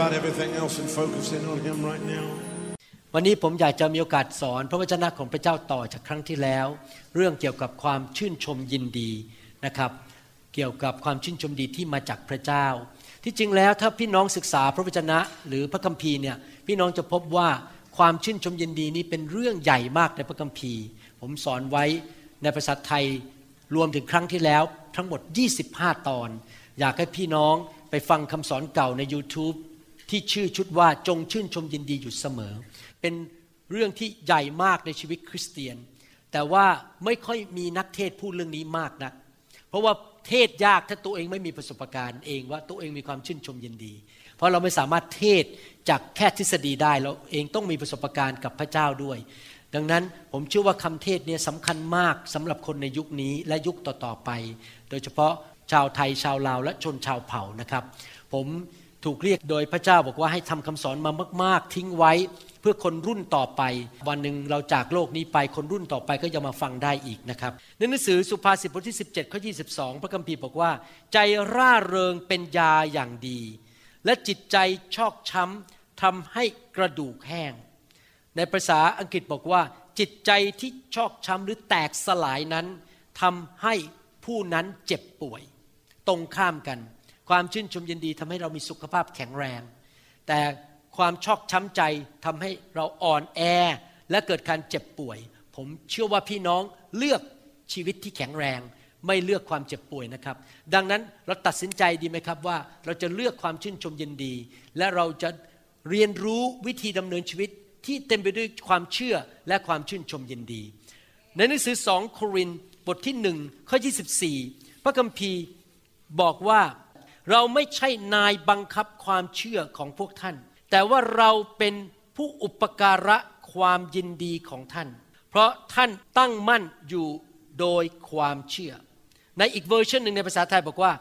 about everything else and focus in on Him right now. วันนี้ผมอยากจะมีโอกาสสอนพระวจนะของพระเจ้าต่อจากครั้งที่แล้ว เรื่องเกี่ยวกับความชื่นชมยินดีนะครับ เกี่ยวกับความชื่นชมดีที่มาจากพระเจ้า ที่จริงแล้วถ้าพี่น้องศึกษาพระวจนะหรือพระคัมภีร์เนี่ยพี่น้องจะพบว่าความชื่นชมยินดีนี้เป็นเรื่องใหญ่มากในพระคัมภีร์ ผมสอนไว้ในภาษาไทยรวมถึงครั้งที่แล้วทั้งหมด 25 ตอน อยากให้พี่น้องไปฟังคำสอนเก่าใน YouTube ที่ชื่อชุดว่าจงชื่นชมยินดีอยู่เสมอ เป็นเรื่องที่ใหญ่มากในชีวิตคริสเตียน แต่ว่าไม่ค่อยมีนักเทศพูดเรื่องนี้มากนัก เพราะว่าเทศยากถ้าตัวเองไม่มีประสบการณ์เองว่าตัวเองมีความชื่นชมยินดี เพราะเราไม่สามารถเทศจากแค่ทฤษฎีได้เราเองต้องมีประสบการณ์กับพระเจ้าด้วย ดังนั้นผมเชื่อว่าคำเทศเนี่ยสำคัญมากสำหรับคนในยุคนี้และยุคต่อๆไป โดยเฉพาะชาวไทยชาวลาวและชนชาวเผ่านะครับ ผม ถูกเรียกโดยพระเจ้าบอกว่าให้ทำคำสอนมามาก ๆ ทิ้งไว้ เพื่อคนรุ่นต่อไป วันหนึ่งเราจากโลกนี้ไปคนรุ่นต่อไปก็จะมาฟังได้อีกนะครับในหนังสือสุภาษิตบทที่ 17ข้อ22 พระคัมภีร์บอกว่า ใจร่าเริงเป็นยาอย่างดี และจิตใจชอกช้ำทำให้กระดูกแห้ง ในภาษาอังกฤษบอกว่า จิตใจที่ชอกช้ำหรือแตกสลายนั้นทำให้ผู้นั้นเจ็บป่วย ตรงข้ามกัน ความชื่นชมยินดีทำให้เรามีสุขภาพแข็งแรง แต่ความชอกช้ำใจทำให้เราอ่อนแอและเกิดการเจ็บป่วย ผมเชื่อว่าพี่น้องเลือกชีวิตที่แข็งแรง ไม่เลือกความเจ็บป่วยนะครับ ดังนั้นเราตัดสินใจดีไหมครับว่าเราจะเลือกความชื่นชมยินดี และเราจะเรียนรู้วิธีดำเนินชีวิตที่เต็มไปด้วยความเชื่อและความชื่นชมยินดี ในหนังสือสองโครินธ์บทที่หนึ่งข้อ 24 พระคัมภีร์บอกว่า เราไม่ใช่นายบังคับความเชื่อของพวกท่าน แต่ว่าเราเป็นผู้อุปการะความยินดีของท่าน เพราะท่านตั้งมั่นอยู่โดยความเชื่อ ในอีกเวอร์ชันหนึ่งในภาษาไทยบอกว่า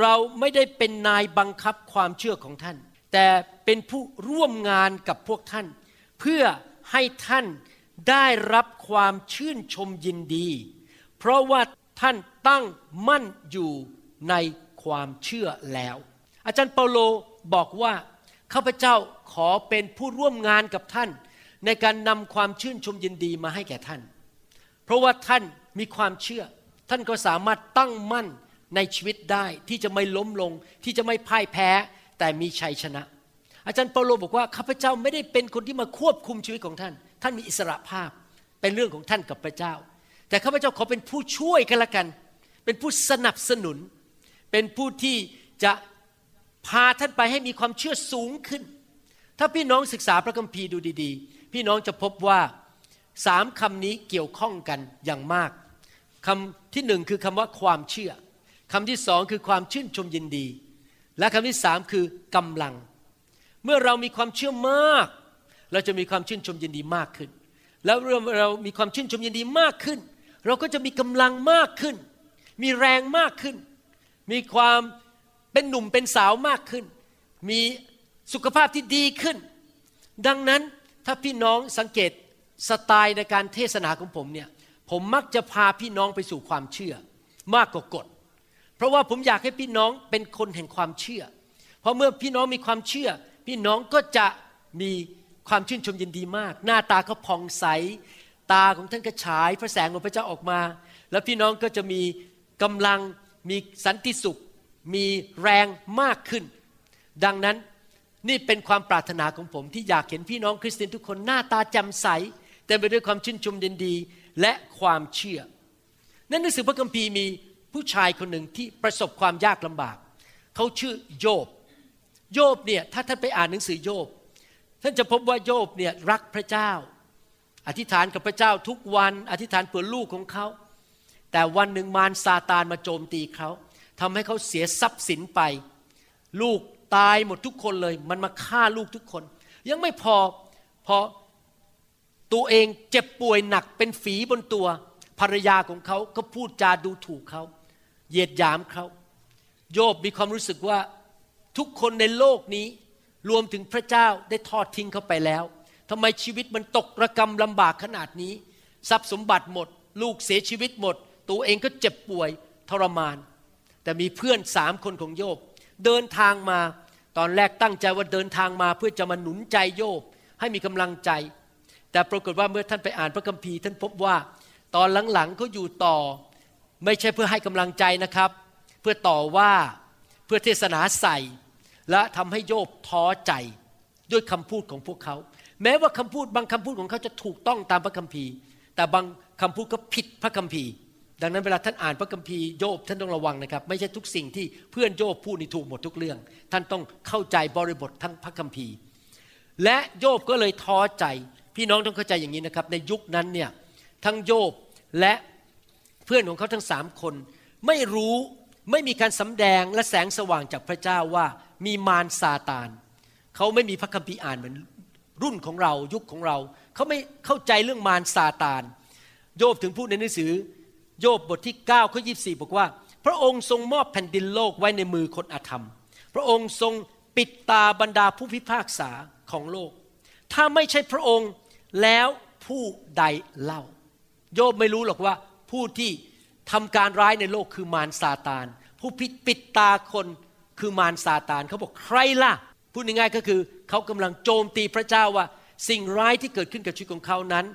เราไม่ได้เป็นนายบังคับความเชื่อของท่าน แต่เป็นผู้ร่วมงานกับพวกท่าน เพื่อให้ท่านได้รับความชื่นชมยินดี เพราะว่าท่านตั้งมั่นอยู่ใน ความเชื่อแล้ว อาจารย์เปาโลบอกว่าข้าพเจ้าขอเป็นผู้ร่วมงานกับท่าน ในการนำความชื่นชมยินดีมาให้แก่ท่าน เพราะว่าท่านมีความเชื่อ ท่านก็สามารถตั้งมั่นในชีวิตได้ที่จะไม่ล้มลงที่จะไม่พ่ายแพ้ แต่มีชัยชนะ อาจารย์เปาโลบอกว่าข้าพเจ้าไม่ได้เป็นคนที่มาควบคุมชีวิตของท่าน ท่านมีอิสระภาพเป็นเรื่องของท่านกับพระเจ้า แต่ข้าพเจ้าขอเป็นผู้ช่วยกันละกัน เป็นผู้สนับสนุน เป็นผู้ที่จะพาท่านไปให้มีความเชื่อสูงขึ้น ถ้าพี่น้องศึกษาพระคัมภีร์ดูดีๆ พี่น้องจะพบว่าสามคำนี้เกี่ยวข้องกันอย่างมากคำที่หนึ่งคือคำว่าความเชื่อคำที่สองคือความชื่นชมยินดี และคำที่สามคือกำลัง เมื่อเรามีความเชื่อมาก เราจะมีความชื่นชมยินดีมากขึ้น แล้วเมื่อเรามีความชื่นชมยินดีมากขึ้น เราก็จะมีกำลังมากขึ้น มีแรงมากขึ้น มีความเป็นหนุ่มเป็นสาวมากขึ้น มีสุขภาพที่ดีขึ้น ดังนั้นถ้าพี่น้องสังเกตสไตล์ในการเทศนาของผมเนี่ยผมมักจะพาพี่น้องไปสู่ความเชื่อมากกว่ากฎ เพราะว่าผมอยากให้พี่น้องเป็นคนแห่งความเชื่อ เพราะเมื่อพี่น้องมีความเชื่อ พี่น้องก็จะมีความชื่นชมยินดีมาก หน้าตาเขาผ่องใส ตาของท่านก็ฉายพระแสงของพระเจ้าออกมา แล้วพี่น้องก็จะมีกำลัง มีสันติสุข มีแรงมากขึ้น ดังนั้นนี่เป็นความปรารถนาของผม ที่อยากเห็นพี่น้องคริสเตียนทุกคนหน้าตาแจ่มใสเต็มไปด้วยความชื่นชมยินดีและความเชื่อ นั่นหนังสือพระคัมภีร์มีผู้ชายคนหนึ่งที่ประสบความยากลำบาก เขาชื่อโยบ โยบเนี่ยถ้าท่านไปอ่านหนังสือโยบ ท่านจะพบว่าโยบเนี่ยรักพระเจ้า อธิษฐานกับพระเจ้าทุกวัน อธิษฐานเพื่อลูกของเขา แต่วันหนึ่งมารซาตานมาโจมตีเขาทำให้เขาเสียทรัพย์สินไป ลูกตายหมดทุกคนเลย มันมาฆ่าลูกทุกคน ยังไม่พอพอตัวเองเจ็บป่วยหนักเป็นฝีบนตัว ภรรยาของเขาก็พูดจาดูถูกเขาเหยียดหยามเขาโยบมีความรู้สึกว่าทุกคนในโลกนี้รวมถึงพระเจ้าได้ทอดทิ้งเขาไปแล้วทำไมชีวิตมันตกระกรรมลำบากขนาดนี้ ทรัพย์สมบัติหมด ลูกเสียชีวิตหมด ตัวเองก็เจ็บป่วยทรมาน แต่มีเพื่อนสามคนของโยบ เดินทางมาตอนแรกตั้งใจว่าเดินทางมาเพื่อจะมาหนุนใจโยบ ให้มีกำลังใจ แต่ปรากฏว่าเมื่อท่านไปอ่านพระคัมภีร์ท่านพบว่า ตอนหลังๆเขาอยู่ต่อ ไม่ใช่เพื่อให้กำลังใจนะครับ เพื่อต่อว่าเพื่อเทศนาใส่ และทำให้โยบท้อใจด้วยคำพูดของพวกเขา แม้ว่าคำพูดบางคำพูดของเขาจะถูกต้องตามพระคัมภีร์ แต่บางคำพูดก็ผิดพระคัมภีร์ ดังนั้นเวลาท่านอ่านพระคัมภีร์โยบท่านต้องระวังนะครับ ไม่ใช่ทุกสิ่งที่เพื่อนโยบพูดนี่ถูกหมดทุกเรื่อง ท่านต้องเข้าใจบริบททั้งพระคัมภีร์ และโยบก็เลยท้อใจ พี่น้องต้องเข้าใจอย่างนี้นะครับ ในยุคนั้นเนี่ยทั้งโยบและเพื่อนของเขาทั้งสามคน ไม่รู้ไม่มีการสำแดงและแสงสว่างจากพระเจ้าว่ามีมารซาตานเขาไม่มีพระคัมภีร์อ่านเหมือนรุ่นของเรายุคของเรา เขาไม่เข้าใจเรื่องมารซาตาน โยบถึงพูดในหนังสือ โยบบทที่9ข้อ24บอกว่า พระองค์ทรงมอบแผ่นดินโลกไว้ในมือคนอาธรรม พระองค์ทรงปิดตาบรรดาผู้พิพากษาของโลก ถ้าไม่ใช่พระองค์แล้วผู้ใดเล่า โยบไม่รู้หรอกว่าผู้ที่ทำการร้ายในโลกคือมารซาตาน ผู้ปิดปิดตาคนคือมารซาตานเขาบอกใครล่ะพูดง่ายๆก็คือเขากำลังโจมตีพระเจ้าว่า สิ่งร้ายที่เกิดขึ้นกับชีวิตของเขานั้น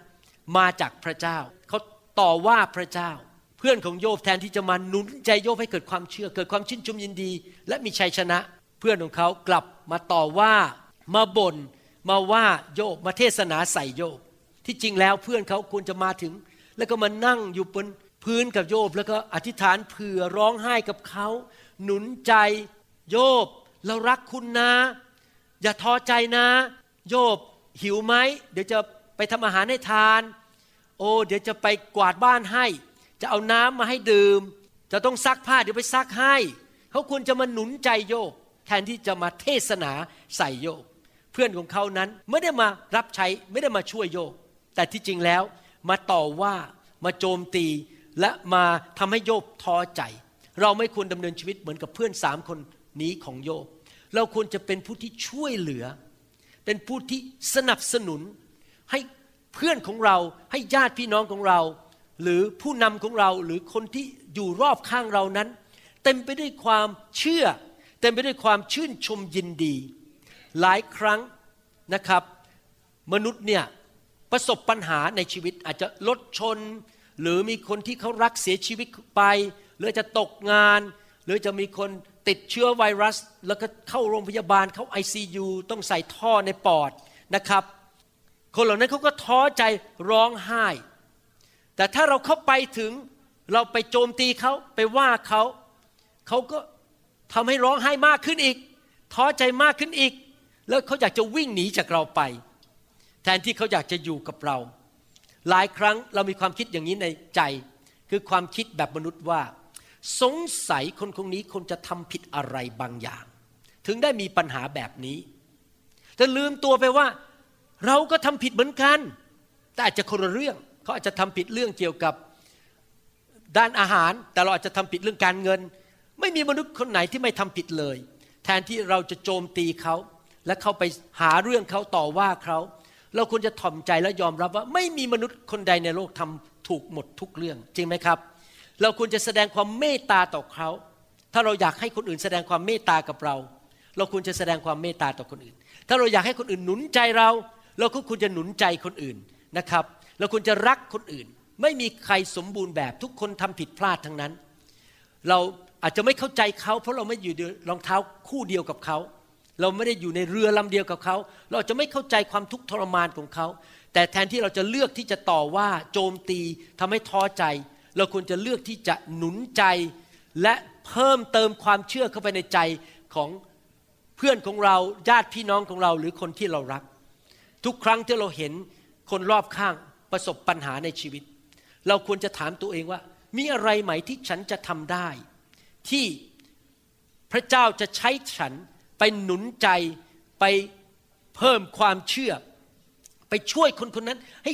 มาจากพระเจ้าเขาต่อว่าพระเจ้า เพื่อนของโยบแทนที่จะมาหนุนใจโยบให้เกิดความเชื่อ เกิดความชื่นชมยินดี และมีชัยชนะ เพื่อนของเขากลับมาต่อว่ามาบน่นมาว่าโยบมาเทศนาใส่โยบที่จริงแล้วเพื่อนเขาควรจะมาถึง แล้วก็มานั่งอยู่บนพื้นกับโยบแล้วก็อธิษฐานเผื่อร้องไห้กับเขาหนุนใจโยบเรารักคุณนะ อย่าท้อใจนะ โยบหิวไหมเดี๋ยวจะไปทำอาหารให้ทาน โอ้เดี๋ยวจะไปกวาดบ้านให้ จะเอาน้ำมาให้ดื่ม จะต้องซักผ้าเดี๋ยวไปซักให้ เขาควรจะมาหนุนใจโยบแทนที่จะมาเทศนาใส่โยบเพื่อนของเขานั้นไม่ได้มารับใช้ไม่ได้มาช่วยโยบแต่ที่จริงแล้วมาต่อว่ามาโจมตีและมาทำให้โยบท้อใจ เราไม่ควรดำเนินชีวิตเหมือนกับเพื่อนสามคนนี้ของโยบเราควรจะเป็นผู้ที่ช่วยเหลือ เป็นผู้ที่สนับสนุนให้เพื่อนของเราให้ญาติพี่น้องของเรา หรือผู้นำของเราหรือคนที่อยู่รอบข้างเรานั้น เต็มไปด้วยความเชื่อ เต็มไปด้วยความชื่นชมยินดี หลายครั้งนะครับ มนุษย์เนี่ยประสบปัญหาในชีวิตอาจจะรถชน หรือมีคนที่เขารักเสียชีวิตไป หรือจะตกงาน หรือจะมีคนติดเชื้อไวรัส แล้วก็เข้าโรงพยาบาลเข้า ICU ต้องใส่ท่อในปอดนะครับ คนเหล่านั้นเขาก็ท้อใจร้องไห้ แต่ถ้าเราเข้าไปถึงเราไปโจมตีเขาไปว่าเขาเขาก็ทำให้ร้องไห้มากขึ้นอีก ท้อใจมากขึ้นอีก แล้วเขาอยากจะวิ่งหนีจากเราไป แทนที่เขาอยากจะอยู่กับเรา หลายครั้งเรามีความคิดอย่างนี้ในใจ คือความคิดแบบมนุษย์ว่า สงสัยคนคนนี้คงจะทำผิดอะไรบางอย่าง ถึงได้มีปัญหาแบบนี้แต่ลืมตัวไปว่า เราก็ทำผิดเหมือนกัน แต่อาจจะคนละเรื่อง เขาอาจจะทำผิดเรื่องเกี่ยวกับด้านอาหาร แต่เราอาจจะทำผิดเรื่องการเงิน ไม่มีมนุษย์คนไหนที่ไม่ทำผิดเลย แทนที่เราจะโจมตีเขา และเข้าไปหาเรื่องเขาต่อว่าเขาเราควรจะถ่อมใจและยอมรับว่าไม่มีมนุษย์คนใดในโลกทำถูกหมดทุกเรื่อง จริงไหมครับ เราควรจะแสดงความเมตตาต่อเขา ถ้าเราอยากให้คนอื่นแสดงความเมตตากับเรา เราควรจะแสดงความเมตตาต่อคนอื่น ถ้าเราอยากให้คนอื่นหนุนใจเรา เราก็ควรจะหนุนใจคนอื่นนะครับ เราควรจะรักคนอื่น ไม่มีใครสมบูรณ์แบบทุกคนทำผิดพลาดทั้งนั้น เราอาจจะไม่เข้าใจเขา เพราะเราไม่อยู่รองเท้าคู่เดียวกับเขา เราไม่ได้อยู่ในเรือลำเดียวกับเขา เราจะไม่เข้าใจความทุกข์ทรมานของเขา แต่แทนที่เราจะเลือกที่จะต่อว่าโจมตีทำให้ท้อใจ เราควรจะเลือกที่จะหนุนใจ และเพิ่มเติมความเชื่อเข้าไปในใจของเพื่อนของเราญาติพี่น้องของเราหรือคนที่เรารัก ทุกครั้งที่เราเห็นคนรอบข้าง ประสบปัญหาในชีวิต เราควรจะถามตัวเองว่า มีอะไรไหมที่ฉันจะทำได้ ที่พระเจ้าจะใช้ฉันไปหนุนใจไปเพิ่มความเชื่อ ไปช่วยคนคนนั้นให้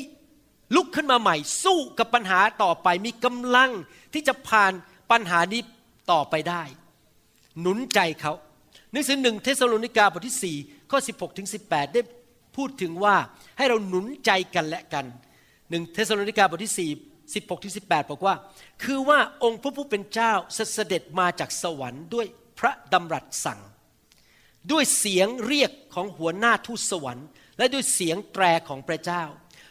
ลุกขึ้นมาใหม่ สู้กับปัญหาต่อไป มีกำลังที่จะผ่านปัญหานี้ต่อไปได้ หนุนใจเขาหนังสือหนึ่งเทสโลนิกาบทที่ 4 ข้อ 16 ถึง 18 ได้พูดถึงว่าให้เราหนุนใจกันและกัน หนึ่งเทสโลนิกาบทที่ 4 16ถึง18 บอกว่า คือว่าองค์พระผู้เป็นเจ้าเสด็จมาจากสวรรค์ด้วยพระดำรัสสั่ง ด้วยเสียงเรียกของหัวหน้าทูตสวรรค์ และด้วยเสียงแตรของพระเจ้า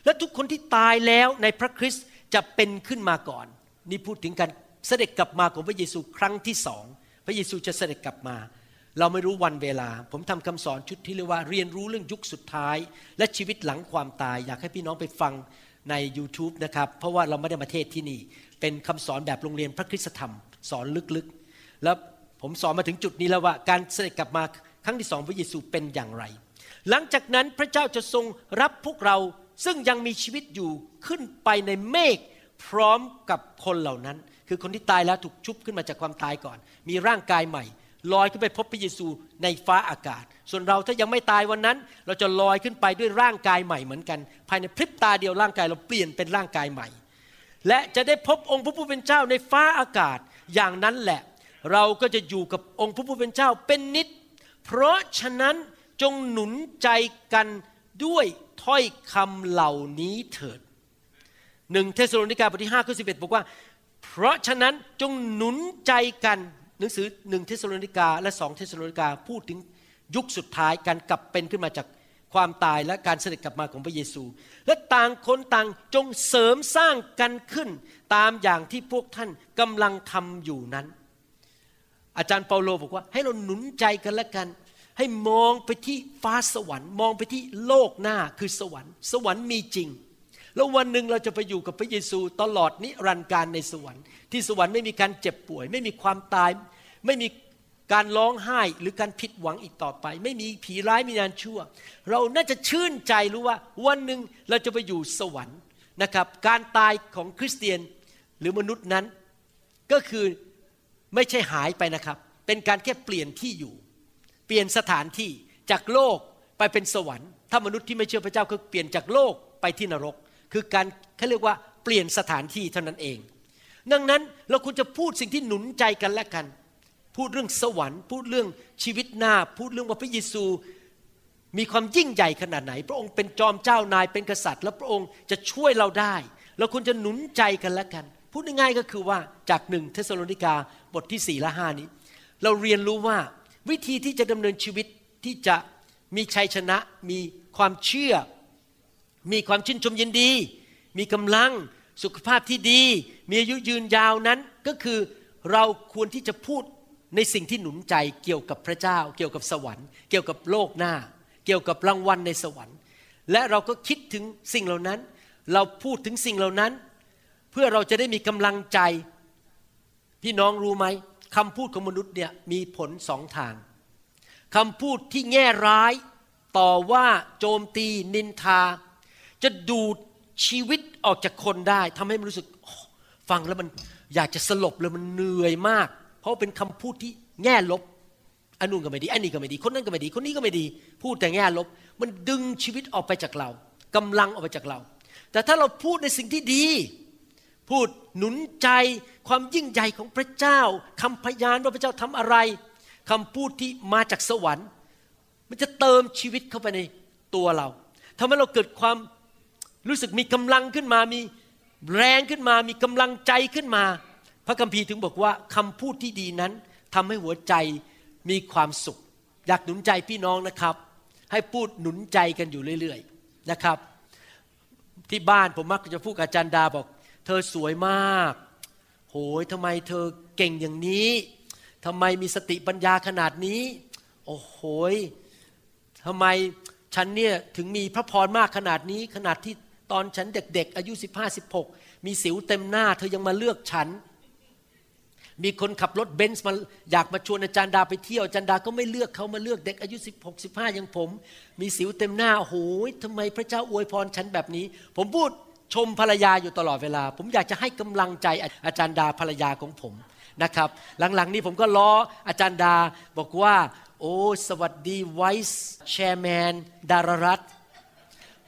และทุกคนที่ตายแล้วในพระคริสต์จะเป็นขึ้นมาก่อน นี่พูดถึงการเสด็จกลับมาของพระเยซูครั้งที่สองพระเยซูจะเสด็จกลับมา เราไม่รู้วันเวลา ผมทำคำสอนชุดที่เรียกว่าเรียนรู้เรื่องยุคสุดท้าย และชีวิตหลังความตายอยากให้พี่น้องไปฟัง ใน YouTube นะครับ เพราะว่าเราไม่ได้มาเทศที่นี่ เป็นคำสอนแบบโรงเรียนพระคริสตธรรม สอนลึกๆ แล้วผมสอนมาถึงจุดนี้แล้วว่าการเสด็จกลับมาครั้งที่สองพระเยซูเป็นอย่างไร หลังจากนั้นพระเจ้าจะทรงรับพวกเราซึ่งยังมีชีวิตอยู่ขึ้นไปในเมฆพร้อมกับคนเหล่านั้น คือคนที่ตายแล้วถูกชุบขึ้นมาจากความตายก่อน มีร่างกายใหม่ ลอยขึ้นไปพบพระเยซูในฟ้าอากาศ ส่วนเราถ้ายังไม่ตายวันนั้น เราจะลอยขึ้นไปด้วยร่างกายใหม่เหมือนกัน ภายในพริบตาเดียวร่างกายเราเปลี่ยนเป็นร่างกายใหม่ และจะได้พบองค์พระผู้เป็นเจ้าในฟ้าอากาศอย่างนั้นแหละ เราก็จะอยู่กับองค์พระผู้เป็นเจ้าเป็นนิด เพราะฉะนั้นจงหนุนใจกันด้วยถ้อยคำเหล่านี้เถิดหนึ่งเทสโลนิกาบทที่5ข้อสิบอกว่า เพราะฉะนั้นจงหนุนใจกัน หนังสือหนึ่งเทสโลนิกาและสองเทสโลนิกาพูดถึงยุคสุดท้ายการกลับเป็นขึ้นมาจากความตายและการเสด็จกลับมาของพระเยซู และต่างคนต่างจงเสริมสร้างกันขึ้น ตามอย่างที่พวกท่านกำลังทำอยู่นั้น อาจารย์เปาโลบอกว่าให้เราหนุนใจกันและกัน ให้มองไปที่ฟ้าสวรรค์ มองไปที่โลกหน้าคือสวรรค์ สวรรค์มีจริง แล้ววันหนึ่งเราจะไปอยู่กับพระเยซูตลอดนิรันดร์การในสวรรค์ ที่สวรรค์ไม่มีการเจ็บป่วย ไม่มีความตาย ไม่มีการร้องไห้หรือการผิดหวังอีกต่อไป ไม่มีผีร้ายมีนานชั่ว เราน่าจะชื่นใจรู้ว่าวันหนึ่งเราจะไปอยู่สวรรค์นะครับ การตายของคริสเตียนหรือมนุษย์นั้น ก็คือไม่ใช่หายไปนะครับ เป็นการแค่เปลี่ยนที่อยู่ เปลี่ยนสถานที่จากโลกไปเป็นสวรรค์ ถ้ามนุษย์ที่ไม่เชื่อพระเจ้าก็เปลี่ยนจากโลกไปที่นรก คือการเขาเรียกว่าเปลี่ยนสถานที่เท่านั้นเอง ดังนั้นเราควรจะพูดสิ่งที่หนุนใจกันและกัน พูดเรื่องสวรรค์ พูดเรื่องชีวิตหน้า พูดเรื่องว่าพระเยซู มีความยิ่งใหญ่ขนาดไหน พระองค์เป็นจอมเจ้านายเป็นกษัตริย์ แล้วพระองค์จะช่วยเราได้เราควรจะหนุนใจกันและกัน พูดง่ายๆก็คือว่าจากหนึ่งเทสโลนิกาบทที่สี่และห้านี้ เราเรียนรู้ว่าวิธีที่จะดำเนินชีวิตที่จะมีชัยชนะ มีความเชื่อ มีความชื่นชมยินดี มีกำลังสุขภาพที่ดี มีอายุยืนยาวนั้นก็คือเราควรที่จะพูด ในสิ่งที่หนุนใจเกี่ยวกับพระเจ้า เกี่ยวกับสวรรค์ เกี่ยวกับโลกหน้า เกี่ยวกับรางวัลในสวรรค์ และเราก็คิดถึงสิ่งเหล่านั้น เราพูดถึงสิ่งเหล่านั้น เพื่อเราจะได้มีกำลังใจ พี่น้องรู้ไหมคำพูดของมนุษย์เนี่ยมีผลสองทางคำพูดที่แง่ร้ายต่อว่าโจมตี นินทา จะดูดชีวิตออกจากคนได้ทำให้มันรู้สึกฟังแล้วมันอยากจะสลบเลยมันเหนื่อยมาก เพราะเป็นคำพูดที่แง่ลบอันนู้นก็ไม่ดี อันนี้ก็ไม่ดี คนนั้นก็ไม่ดี คนนี้ก็ไม่ดี พูดแต่แง่ลบ มันดึงชีวิตออกไปจากเรากำลังออกไปจากเรา แต่ถ้าเราพูดในสิ่งที่ดี พูดหนุนใจความยิ่งใหญ่ของพระเจ้าคำพยานว่าพระเจ้าทำอะไรคำพูดที่มาจากสวรรค์ มันจะเติมชีวิตเข้าไปในตัวเราทำให้เราเกิดความรู้สึกมีกำลังขึ้นมา มีแรงขึ้นมา มีกำลังใจขึ้นมา พระคัมภีร์ถึงบอกว่าคำพูดที่ดีนั้นทำให้หัวใจมีความสุข อยากหนุนใจพี่น้องนะครับ ให้พูดหนุนใจกันอยู่เรื่อยๆนะครับ ที่บ้านผมมักจะพูดกับอาจารย์ดาบอก เธอสวยมาก โหยทำไมเธอเก่งอย่างนี้ทำไมมีสติปัญญาขนาดนี้ โอ้โหทำไมฉันเนี่ยถึงมีพระพรมากขนาดนี้ขนาดที่ตอนฉันเด็กๆ อายุ 15 16 มีสิวเต็มหน้า เธอยังมาเลือกฉัน มีคนขับรถเบนซ์มาอยากมาชวนอาจารย์ดาไปเที่ยวอาจารย์ดาก็ไม่เลือกเขามาเลือกเด็กอายุ 16 15อย่างผม มีสิวเต็มหน้าโอ้โหทำไมพระเจ้าอวยพรฉันแบบนี้ ผมพูดชมภรรยาอยู่ตลอดเวลา ผมอยากจะให้กำลังใจอาจารย์ดาภรรยาของผมนะครับ หลังๆนี้ผมก็ล้ออาจารย์ดาบอกว่าโอ้สวัสดีไวส์แชร์แมนดารรัต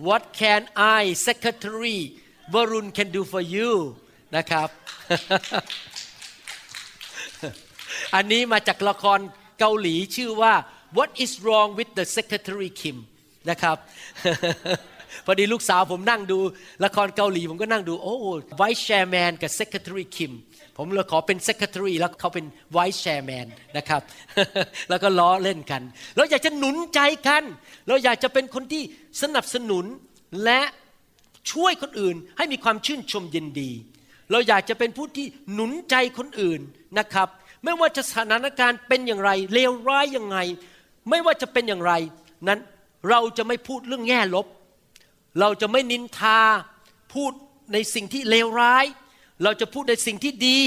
What can I secretary Varun can do for you นะครับ อันนี้มาจากละครเกาหลีชื่อว่า What is wrong with the secretary Kim นะครับพอดีลูกสาวผมนั่งดูละครเกาหลีผมก็นั่งดูโอ้ vice chairman กับ secretary Kim ผมเลยขอเป็น secretary แล้วเขาเป็น vice chairman นะครับ แล้วก็ล้อเล่นกัน เราอยากจะหนุนใจกัน เราอยากจะเป็นคนที่สนับสนุนและช่วยคนอื่นให้มีความชื่นชมยินดี เราอยากจะเป็นผู้ที่หนุนใจคนอื่นนะครับ ไม่ว่าจะสถานการณ์เป็นอย่างไรเลวร้ายยังไง ไม่ว่าจะเป็นอย่างไร นั้นเราจะไม่พูดเรื่องแง่ลบ เราจะไม่นินทาพูดในสิ่งที่เลวร้าย เราจะพูดในสิ่งที่ดี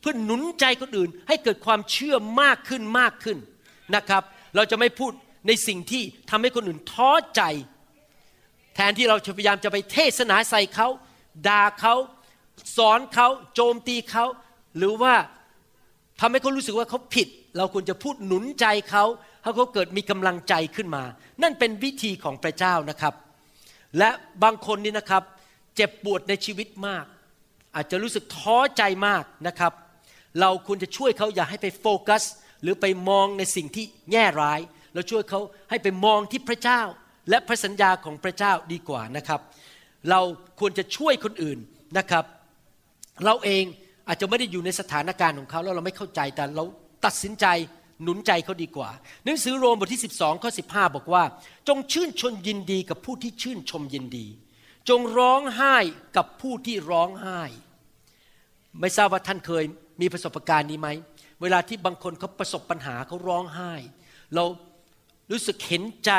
เพื่อหนุนใจคนอื่น ให้เกิดความเชื่อมากขึ้นมากขึ้นนะครับ เราจะไม่พูดในสิ่งที่ทำให้คนอื่นท้อใจ แทนที่เราจะพยายามจะไปเทศนาใส่เขาด่าเขาสอนเขาโจมตีเขา หรือว่า ทำให้เขารู้สึกว่าเขาผิด เราควรจะพูดหนุนใจเขาให้เขาเกิดมีกำลังใจขึ้นมา นั่นเป็นวิธีของพระเจ้านะครับ และบางคนนี่นะครับ เจ็บปวดในชีวิตมาก อาจจะรู้สึกท้อใจมากนะครับ เราควรจะช่วยเขาอย่าให้ไปโฟกัส หรือไปมองในสิ่งที่แย่ร้าย เราช่วยเขาให้ไปมองที่พระเจ้า และพระสัญญาของพระเจ้าดีกว่านะครับ เราควรจะช่วยคนอื่นนะครับ เราเอง อาจจะไม่ได้อยู่ในสถานการณ์ของเขาแล้วเราไม่เข้าใจแต่เราตัดสินใจหนุนใจเขาดีกว่า หนังสือโรมบทที่ 12ข้อ15 บอกว่า จงชื่นชมยินดีกับผู้ที่ชื่นชมยินดี จงร้องไห้กับผู้ที่ร้องไห้ ไม่ทราบว่าท่านเคยมีประสบการณ์นี้ไหม เวลาที่บางคนเขาประสบปัญหาเขาร้องไห้ เรารู้สึกเห็นใจ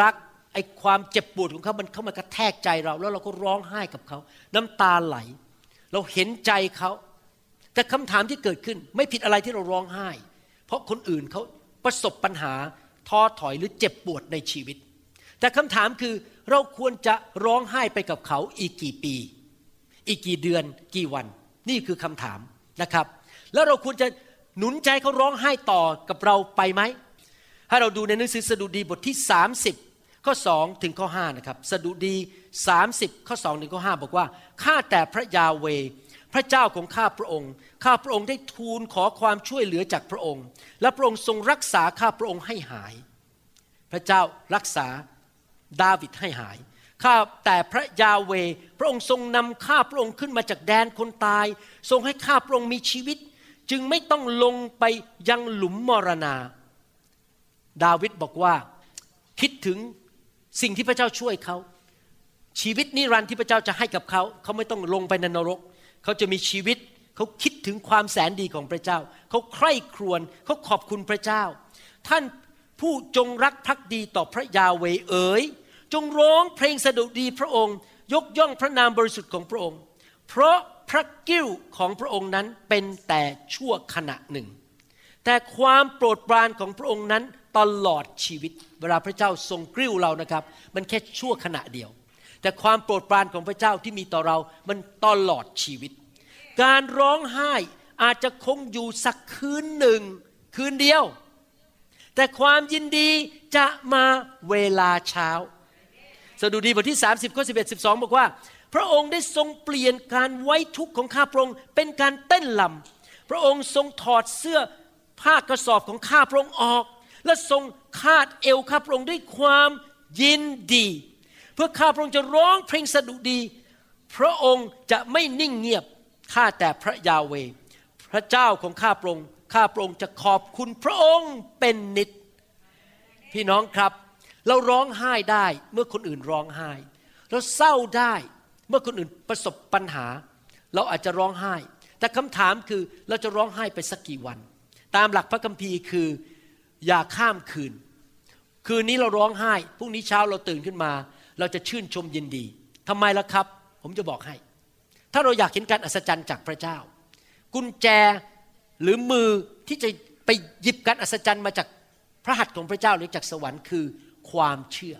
รักไอ้ความเจ็บปวดของเขามันเข้ามากระแทกใจเรา แล้วเราก็ร้องไห้กับเขา น้ำตาไหล เราเห็นใจเขา แต่คำถามที่เกิดขึ้นไม่ผิดอะไรที่เราร้องไห้ เพราะคนอื่นเขาประสบปัญหาท้อถอยหรือเจ็บปวดในชีวิต แต่คำถามคือเราควรจะร้องไห้ไปกับเขาอีกกี่ปี อีกกี่เดือนกี่วัน นี่คือคำถามนะครับ แล้วเราควรจะหนุนใจเขาร้องไห้ต่อกับเราไปไหมถ้เราดูในหนังสือสดุดีบทที่ 30 ข้อ2ถึงข้อ5นะครับสดุดี 30 ข้อ2ถึงข้อ5บอกว่าข้าแต่พระยาเว พระเจ้าของข้าพระองค์ ข้าพระองค์ได้ทูลขอความช่วยเหลือจากพระองค์ และพระองค์ทรงรักษาข้าพระองค์ให้หาย พระเจ้ารักษาดาวิดให้หายข้าแต่พระยาเว พระองค์ทรงนำข้าพระองค์ขึ้นมาจากแดนคนตาย ทรงให้ข้าพระองค์มีชีวิต จึงไม่ต้องลงไปยังหลุมมรณา ดาวิดบอกว่า คิดถึง สิ่งที่พระเจ้าช่วยเขาชีวิตนิรันดร์ที่พระเจ้าจะให้กับเขา เขาไม่ต้องลงไปในนรก เขาจะมีชีวิตเขาคิดถึงความแสนดีของพระเจ้า เขาใคร่ครวญเขาขอบคุณพระเจ้า ท่านผู้จงรักภักดีต่อพระยาเวเอ๋ยจงร้องเพลงสดุดีพระองค์ ยกย่องพระนามบริสุทธิ์ของพระองค์ เพราะพระกิ้วของพระองค์นั้นเป็นแต่ชั่วขณะหนึ่ง แต่ความโปรดปรานของพระองค์นั้น ตลอดชีวิต เวลาพระเจ้าทรงกริ้วเรานะครับ มันแค่ชั่วขณะเดียว แต่ความโปรดปรานของพระเจ้าที่มีต่อเรา มันตลอดชีวิต การร้องไห้อาจจะคงอยู่สักคืนหนึ่งคืนเดียว แต่ความยินดีจะมาเวลาเช้าสดุดีบทที่ 30ข้อ11 12 บอกว่า พระองค์ได้ทรงเปลี่ยนการไว้ทุกข์ของข้าพระองค์เป็นการเต้นลำพระองค์ทรงถอดเสื้อผ้ากระสอบของข้าพระองค์ออก และทรงคาดเอวข้าพระองค์ด้วยความยินดี เพื่อข้าพระองค์จะร้องเพลงสดุดี พระองค์จะไม่นิ่งเงียบข้าแต่พระยาเว พระเจ้าของข้าพระองค์ข้าพระองค์จะขอบคุณพระองค์เป็นนิด พี่น้องครับ เราร้องไห้ได้เมื่อคนอื่นร้องไห้ เราเศร้าได้เมื่อคนอื่นประสบปัญหา เราอาจจะร้องไห้ แต่คำถามคือเราจะร้องไห้ไปสักกี่วัน ตามหลักพระคัมภีร์คือ อย่าข้ามคืน คืนนี้เราร้องไห้พรุ่งนี้เช้าเราตื่นขึ้นมา เราจะชื่นชมยินดีทำไมล่ะครับ ผมจะบอกให้ ถ้าเราอยากเห็นการอัศจรรย์จากพระเจ้า กุญแจหรือมือที่จะไปหยิบการอัศจรรย์มาจากพระหัตถ์ของพระเจ้าหรือจากสวรรค์คือความเชื่อ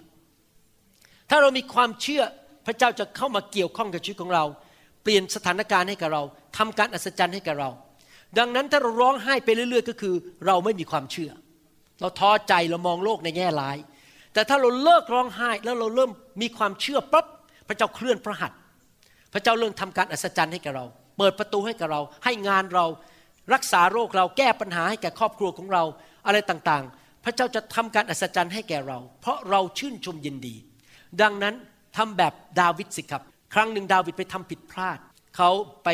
ถ้าเรามีความเชื่อพระเจ้าจะเข้ามาเกี่ยวข้องกับชีวิตของเรา เปลี่ยนสถานการณ์ให้กับเราทำการอัศจรรย์ให้กับเรา ดังนั้นถ้าเราร้องไห้ไปเรื่อย ๆ ก็คือ เราไม่มีความเชื่อ เราท้อใจเรามองโลกในแง่ร้าย แต่ถ้าเราเลิกร้องไห้แล้วเราเริ่มมีความเชื่อปั๊บพระเจ้าเคลื่อนพระหัตถ์พระเจ้าเริ่มทำการอัศจรรย์ให้กับเรา เปิดประตูให้กับเรา ให้งานเรารักษาโรคเราแก้ปัญหาให้แก่ครอบครัวของเราอะไรต่างๆ พระเจ้าจะทำการอัศจรรย์ให้แก่เรา เพราะเราชื่นชมยินดี ดังนั้นทำแบบดาวิดสิครับ ครั้งหนึ่งดาวิดไปทำผิดพลาด เขาไป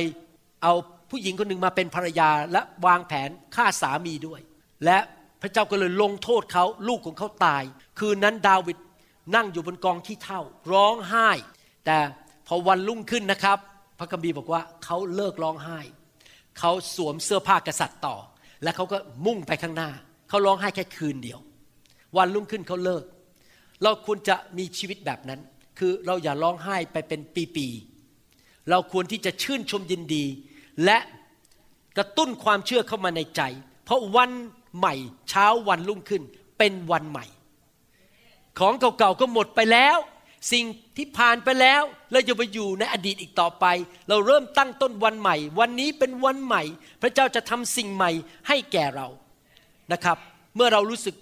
เอาผู้หญิงคนหนึ่งมาเป็นภรรยาและวางแผนฆ่าสามีด้วย และ พระเจ้าก็เลยลงโทษเขาลูกของเขาตาย คืนนั้นดาวิดนั่งอยู่บนกองที่เท่า ร้องไห้ แต่พอวันรุ่งขึ้นนะครับ พระคัมภีร์บอกว่าเขาเลิกร้องไห้ เขาสวมเสื้อผ้ากษัตริย์ต่อ และเขาก็มุ่งไปข้างหน้า เขาร้องไห้แค่คืนเดียว วันรุ่งขึ้นเขาเลิก เราควรจะมีชีวิตแบบนั้น คือเราอย่าร้องไห้ไปเป็นปีๆเราควรที่จะชื่นชมยินดี และกระตุ้นความเชื่อเข้ามาในใจ เพราะวัน ใหม่เช้าวันรุ่งขึ้น เป็นวันใหม่ ของเก่าๆก็หมดไปแล้ว สิ่งที่ผ่านไปแล้วเราจะไปอยู่ในอดีตอีกต่อไป เราเริ่มตั้งต้นวันใหม่ วันนี้เป็นวันใหม่ พระเจ้าจะทำสิ่งใหม่ให้แก่เรานะครับ เมื่อเรารู้สึก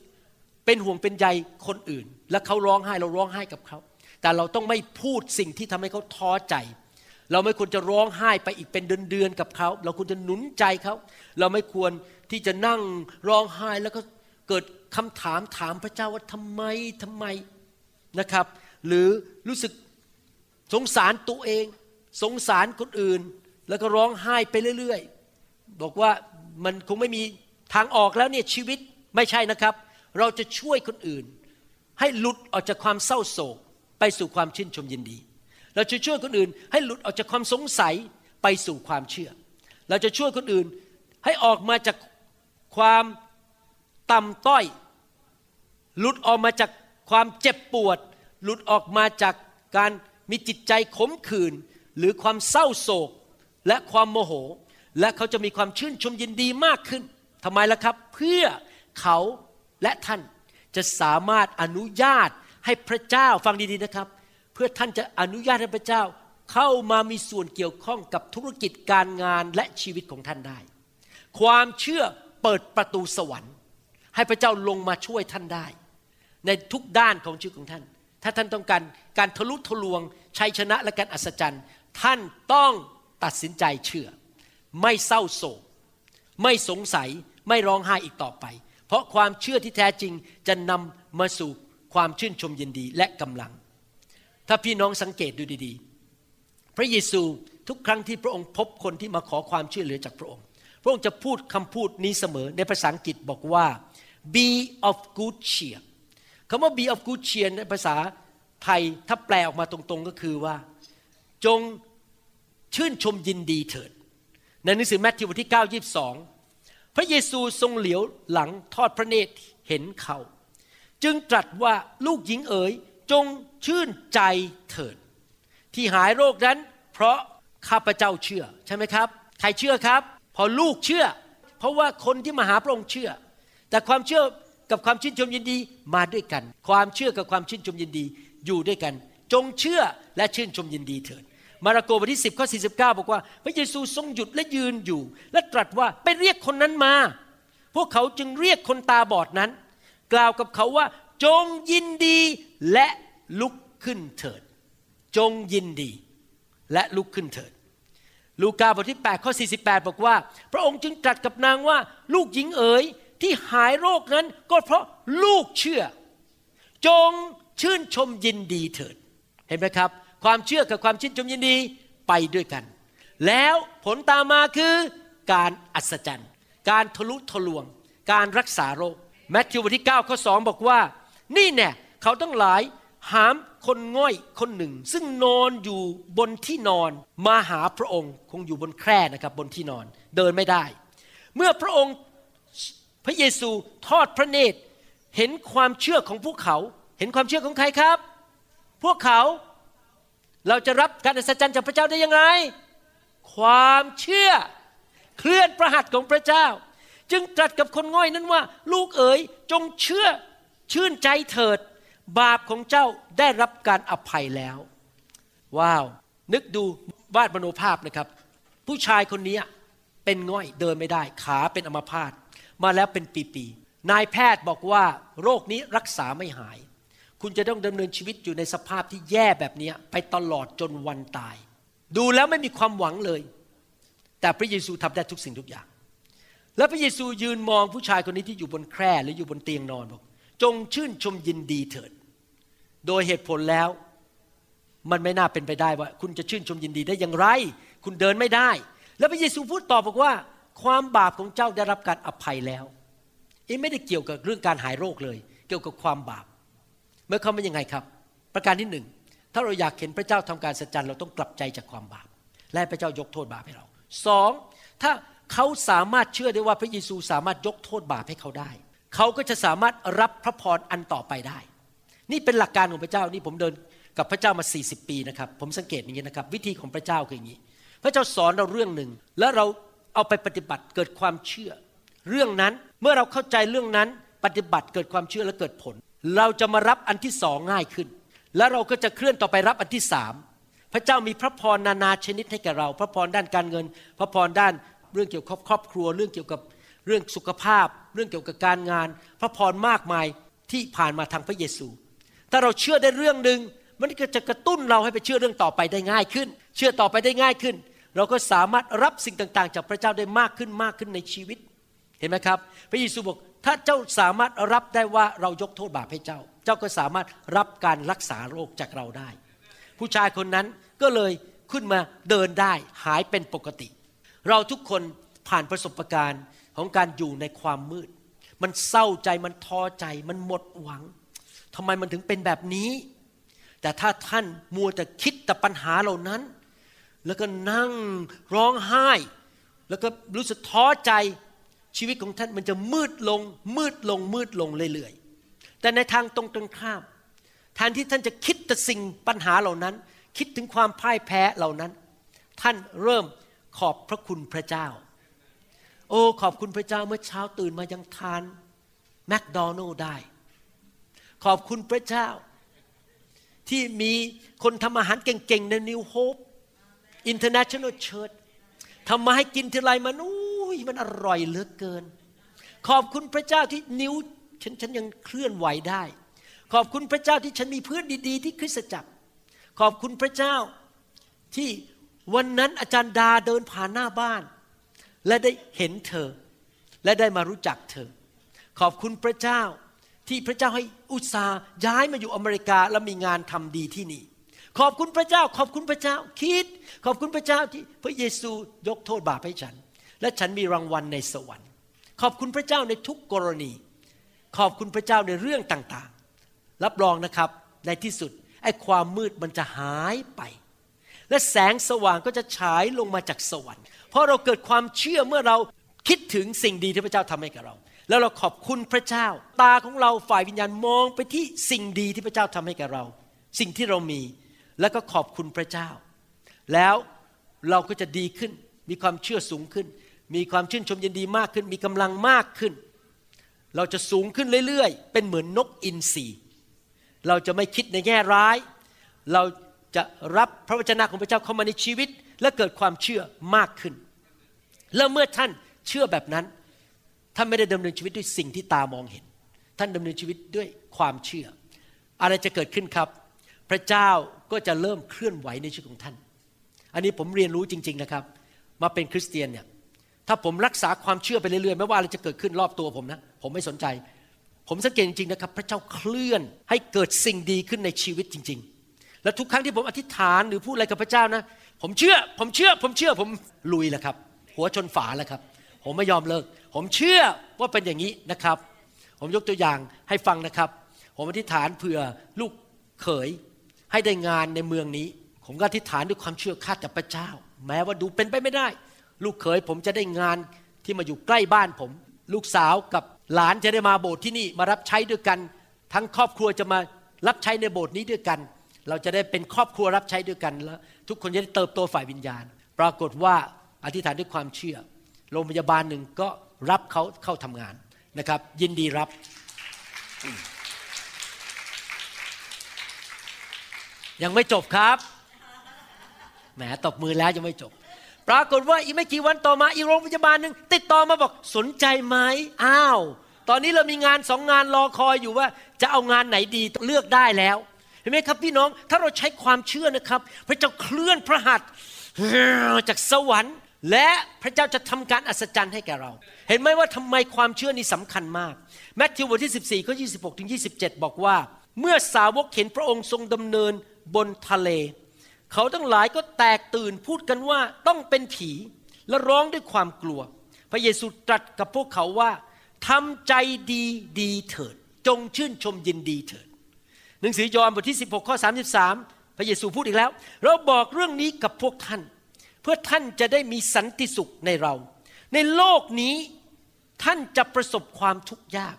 เป็นห่วงเป็นใยคนอื่น และเขาร้องไห้เราร้องไห้กับเขา แต่เราต้องไม่พูดสิ่งที่ทำให้เขาท้อใจ เราไม่ควรจะร้องไห้ไปอีกเป็นเดือนๆกับเขา เราควรจะหนุนใจเขา เราไม่ควร ที่จะนั่งร้องไห้แล้วก็เกิดคำถามถามพระเจ้าว่าทำไมทำไมนะครับ หรือรู้สึกสงสารตัวเอง สงสารคนอื่น แล้วก็ร้องไห้ไปเรื่อยๆ บอกว่ามันคงไม่มีทางออกแล้วเนี่ยชีวิตไม่ใช่นะครับ เราจะช่วยคนอื่น ให้หลุดออกจากความเศร้าโศกไปสู่ความชื่นชมยินดี เราจะช่วยคนอื่น ให้หลุดออกจากความสงสัยไปสู่ความเชื่อ เราจะช่วยคนอื่นให้ออกมาจาก ความต่ำต้อย หลุดออกมาจากความเจ็บปวด หลุดออกมาจากการมีจิตใจขมขื่นหรือความเศร้าโศกและความโมโห และเขาจะมีความชื่นชมยินดีมากขึ้นทำไมล่ะครับ เพื่อเขาและท่านจะสามารถอนุญาตให้พระเจ้าฟังดีๆนะครับ เพื่อท่านจะอนุญาตให้พระเจ้าเข้ามามีส่วนเกี่ยวข้องกับธุรกิจการงานและชีวิตของท่านได้ ความเชื่อ เปิดประตูสวรรค์ ให้พระเจ้าลงมาช่วยท่านได้ ในทุกด้านของชีวิตของท่าน ถ้าท่านต้องการการทะลุทะลวงชัยชนะและการอัศจรรย์ ท่านต้องตัดสินใจเชื่อ ไม่เศร้าโศก ไม่สงสัยไม่ร้องไห้อีกต่อไป เพราะความเชื่อที่แท้จริงจะนำมาสู่ความชื่นชมยินดีและกำลัง ถ้าพี่น้องสังเกตดูดีๆ พระเยซูทุกครั้งที่พระองค์พบคนที่มาขอความช่วยเหลือจากพระองค์ ระองค์จะพูดคำพูดนี้เสมอในภาษาอังกฤษบอกว่า be of good cheer คำว่า be of good cheer ในภาษาไทยถ้าแปลออกมาตรงๆก็คือว่า จงชื่นชมยินดีเถิด ในหนังสือแมทธิวบทที่ 9 22 พระเยซูทรงเหลียวหลังทอดพระเนตรเห็นเขา จึงตรัสว่าลูกหญิงเอ๋ยจงชื่นใจเถิด ที่หายโรคนั้น เพราะข้าพเจ้าเชื่อใช่ไหมครับ ใครเชื่อครับ พอลูกเชื่อ เพราะว่าคนที่มาหาพระองค์เชื่อ แต่ความเชื่อกับความชื่นชมยินดีมาด้วยกัน ความเชื่อกับความชื่นชมยินดีอยู่ด้วยกัน จงเชื่อและชื่นชมยินดีเถิดมาระโกบทที่ 10ข้อ49 บอกว่า พระเยซูทรงหยุดและยืนอยู่ และตรัสว่าไปเรียกคนนั้นมา พวกเขาจึงเรียกคนตาบอดนั้น กล่าวกับเขาว่า จงยินดีและลุกขึ้นเถิด จงยินดีและลุกขึ้นเถิด ลูกาบทที่8ข้อ48 บอกว่า พระองค์จึงตรัสกับนางว่าลูกหญิงเอ๋ยที่หายโรคนั้นก็เพราะลูกเชื่อ จงชื่นชมยินดีเถิด เห็นไหมครับ ความเชื่อกับความชื่นชมยินดีไปด้วยกัน แล้วผลตามมาคือการอัศจรรย์ การทะลุทะลวง การรักษาโรคแมทธิวบทที่9ข้อ2บอกว่า นี่แน่เขาต้องหลายหาม คนง่อยคนหนึ่ง ซึ่งนอนอยู่บนที่นอนมาหาพระองค์คงอยู่บนแคร่นะครับบนที่นอนเดินไม่ได้ เมื่อพระองค์พระเยซูทอดพระเนตร เห็นความเชื่อของพวกเขา เห็นความเชื่อของใครครับ พวกเขาเราจะรับการอัศจรรย์จากพระเจ้าได้ยังไง ความเชื่อเคลื่อนประหัตของพระเจ้า จึงตรัสกับคนง่อยนั้นว่า ลูกเอ๋ยจงเชื่อชื่นใจเถิด บาปของเจ้าได้รับการอภัยแล้ว ว้าว นึกดูวาดมโนภาพนะครับ ผู้ชายคนนี้เป็นง่อยเดินไม่ได้ ขาเป็นอัมพาตมาแล้วเป็นปีๆนายแพทย์บอกว่าโรคนี้รักษาไม่หาย คุณจะต้องดำเนินชีวิตอยู่ในสภาพที่แย่แบบนี้ไปตลอดจนวันตาย ดูแล้วไม่มีความหวังเลย แต่พระเยซูทำได้ทุกสิ่งทุกอย่าง แล้วพระเยซูยืนมองผู้ชายคนนี้ที่อยู่บนแคร่หรืออยู่บนเตียงนอนบอกจงชื่นชมยินดีเถิด โดยเหตุผลแล้ว มันไม่น่าเป็นไปได้ว่า คุณจะชื่นชมยินดีได้อย่างไร คุณเดินไม่ได้ แล้วพระเยซูพูดตอบบอกว่า ความบาปของเจ้าได้รับการอภัยแล้วเอ้ไม่ได้เกี่ยวกับเรื่องการหายโรคเลย เกี่ยวกับความบาปเมื่อเขาเป็นยังไงครับ ประการที่หนึ่งถ้าเราอยากเห็นพระเจ้าทำการสัจจันเราต้องกลับใจจากความบาป และพระเจ้ายกโทษบาปให้เราสองถ้าเขาสามารถเชื่อได้ว่าพระเยซูสามารถยกโทษบาปให้เขาได้ เขาก็จะสามารถรับพระพรอันต่อไปได้ นี่เป็นหลักการของพระเจ้านี่ผมเดินกับพระเจ้ามา 40 ปีนะครับ ผมสังเกตอย่างนี้นะครับ วิธีของพระเจ้าคืออย่างนี้ พระเจ้าสอนเราเรื่องหนึ่ง แล้วเราเอาไปปฏิบัติเกิดความเชื่อ เรื่องนั้นเมื่อเราเข้าใจเรื่องนั้นปฏิบัติเกิดความเชื่อและเกิดผล เราจะมารับอันที่สองง่ายขึ้น แล้วเราก็จะเคลื่อนต่อไปรับอันที่สามพระเจ้ามีพระพรนานาชนิดให้แก่เรา พระพรด้านการเงิน พระพรด้านเรื่องเกี่ยวกับครอบครัว เรื่องเกี่ยวกับเรื่องสุขภาพ เรื่องเกี่ยวกับการงาน พระพรมากมายที่ผ่านมาทางพระเยซู ถ้าเราเชื่อได้เรื่องหนึ่งมันก็จะกระตุ้นเราให้ไปเชื่อเรื่องต่อไปได้ง่ายขึ้น เชื่อต่อไปได้ง่ายขึ้น เราก็สามารถรับสิ่งต่างๆ จากพระเจ้าได้มากขึ้นมากขึ้นในชีวิต เห็นไหมครับ พระเยซูบอกถ้าเจ้าสามารถรับได้ว่าเรายกโทษบาปให้เจ้า เจ้าก็สามารถรับการรักษาโรคจากเราได้ ผู้ชายคนนั้นก็เลยขึ้นมาเดินได้หายเป็นปกติ เราทุกคนผ่านประสบการณ์ของการอยู่ในความมืด มันเศร้าใจมันท้อใจมันหมดหวัง ทำไมมันถึงเป็นแบบนี้ แต่ถ้าท่านมัวแต่คิดแต่ปัญหาเหล่านั้น แล้วก็นั่งร้องไห้ แล้วก็รู้สึกท้อใจชีวิตของท่านมันจะมืดลง มืดลง มืดลงเรื่อยๆ แต่ในทางตรงตรงข้ามแทนที่ท่านจะคิดแต่สิ่งปัญหาเหล่านั้น คิดถึงความพ่ายแพ้เหล่านั้น ท่านเริ่มขอบพระคุณพระเจ้า โอ้ขอบคุณพระเจ้าเมื่อเช้าตื่นมายังทานแมคโดนัลด์ได้ ขอบคุณพระเจ้า ที่มีคนทำอาหารเก่งๆ ใน New Hope International Church ำมาให้กินทีไรมันอุ้ยมันอร่อยเหลือเกิน ขอบคุณพระเจ้าที่นิ้วฉันฉันยังเคลื่อนไหวได้ ขอบคุณพระเจ้าที่ฉันมีเพื่อนดี ๆ ที่คริสตจักร ขอบคุณพระเจ้าที่วันนั้นอาจารย์ดาเดินผ่านหน้าบ้าน และได้เห็นเธอ และได้มารู้จักเธอ ขอบคุณพระเจ้าที่พระเจ้าให้ อุตส่าห์ย้ายมาอยู่อเมริกาแล้วมีงานทำดีที่นี่ ขอบคุณพระเจ้า ขอบคุณพระเจ้าคิด ขอบคุณพระเจ้าที่พระเยซูยกโทษบาปให้ฉัน และฉันมีรางวัลในสวรรค์ ขอบคุณพระเจ้าในทุกกรณี ขอบคุณพระเจ้าในเรื่องต่างๆ รับรองนะครับในที่สุดไอ้ความมืดมันจะหายไป และแสงสว่างก็จะฉายลงมาจากสวรรค์ เพราะเราเกิดความเชื่อเมื่อเราคิดถึงสิ่งดีที่พระเจ้าทำให้กับเรา แล้วเราขอบคุณพระเจ้า ตาของเราฝ่ายวิญญาณมองไปที่สิ่งดีที่พระเจ้าทำให้แกเรา สิ่งที่เรามีแล้วก็ขอบคุณพระเจ้า แล้วเราก็จะดีขึ้น มีความเชื่อสูงขึ้น มีความชื่นชมยินดีมากขึ้น มีกำลังมากขึ้น เราจะสูงขึ้นเรื่อยๆ เป็นเหมือนนกอินทรีเราจะไม่คิดในแง่ร้าย เราจะรับพระวจนะของพระเจ้าเข้ามาในชีวิต และเกิดความเชื่อมากขึ้น แล้วเมื่อท่านเชื่อแบบนั้น ท่านไม่ได้ดำเนินชีวิตด้วยสิ่งที่ตามองเห็น ท่านดำเนินชีวิตด้วยความเชื่อ อะไรจะเกิดขึ้นครับ พระเจ้าก็จะเริ่มเคลื่อนไหวในชีวิตของท่าน อันนี้ผมเรียนรู้จริง ๆนะครับ มาเป็นคริสเตียนเนี่ยถ้าผมรักษาความเชื่อไปเรื่อยๆไม่ว่าอะไรจะเกิดขึ้นรอบตัวผมนะ ผมไม่สนใจ ผมสังเกตจริงๆนะครับ พระเจ้าเคลื่อนให้เกิดสิ่งดีขึ้นในชีวิตจริง ๆ และทุกครั้งที่ผมอธิษฐานหรือพูดอะไรกับพระเจ้านะ ผมเชื่อ ผมเชื่อ ผมเชื่อผมลุยแหละครับ หัวชนฝาแล้วครับ ผมไม่ยอมเลิก ผมเชื่อว่าเป็นอย่างนี้นะครับ ผมยกตัวอย่างให้ฟังนะครับ ผมอธิษฐานเผื่อลูกเขยให้ได้งานในเมืองนี้ ผมก็อธิษฐานด้วยความเชื่อข้าแต่พระเจ้า แม้ว่าดูเป็นไปไม่ได้ ลูกเขยผมจะได้งานที่มาอยู่ใกล้บ้านผม ลูกสาวกับหลานจะได้มาโบสถ์ที่นี่มารับใช้ด้วยกัน ทั้งครอบครัวจะมารับใช้ในโบสถ์นี้ด้วยกัน เราจะได้เป็นครอบครัวรับใช้ด้วยกันแล้ว ทุกคนจะได้เติบโตฝ่ายวิญญาณ ปรากฏว่าอธิษฐานด้วยความเชื่อ โรงพยาบาลหนึ่งก็ รับเขาเข้าทำงานนะครับ ยินดีรับ ยังไม่จบครับแหมตบมือแล้วยังไม่จบ ปรากฏว่าอีกไม่กี่วันต่อมาอีกโรงพยาบาลหนึ่งติดต่อมาบอกสนใจไหมอ้าว ตอนนี้เรามีงานสองงานรอคอยอยู่ว่า จะเอางานไหนดีเลือกได้แล้วเห็นไหมครับพี่น้องถ้าเราใช้ความเชื่อนะครับ พระเจ้าเคลื่อนพระหัตถ์จากสวรรค์ และพระเจ้าจะทำการอัศจรรย์ให้แก่เรา เห็นไหมว่าทำไมความเชื่อนี้สำคัญมากแมทธิวบทที่ 14ข้อ26ถึง27บอกว่า เมื่อสาวกเห็นพระองค์ทรงดำเนินบนทะเล เขาทั้งหลายก็แตกตื่นพูดกันว่าต้องเป็นผีและร้องด้วยความกลัว พระเยซูตรัสกับพวกเขาว่าทำใจดีดีเถิด จงชื่นชมยินดีเถิด หนังสือยอห์นบทที่ 16ข้อ33 พระเยซูพูดอีกแล้ว เราบอกเรื่องนี้กับพวกท่าน พื่อท่านจะได้มีสันติสุขในเรา ในโลกนี้ท่านจะประสบความทุกข์ยาก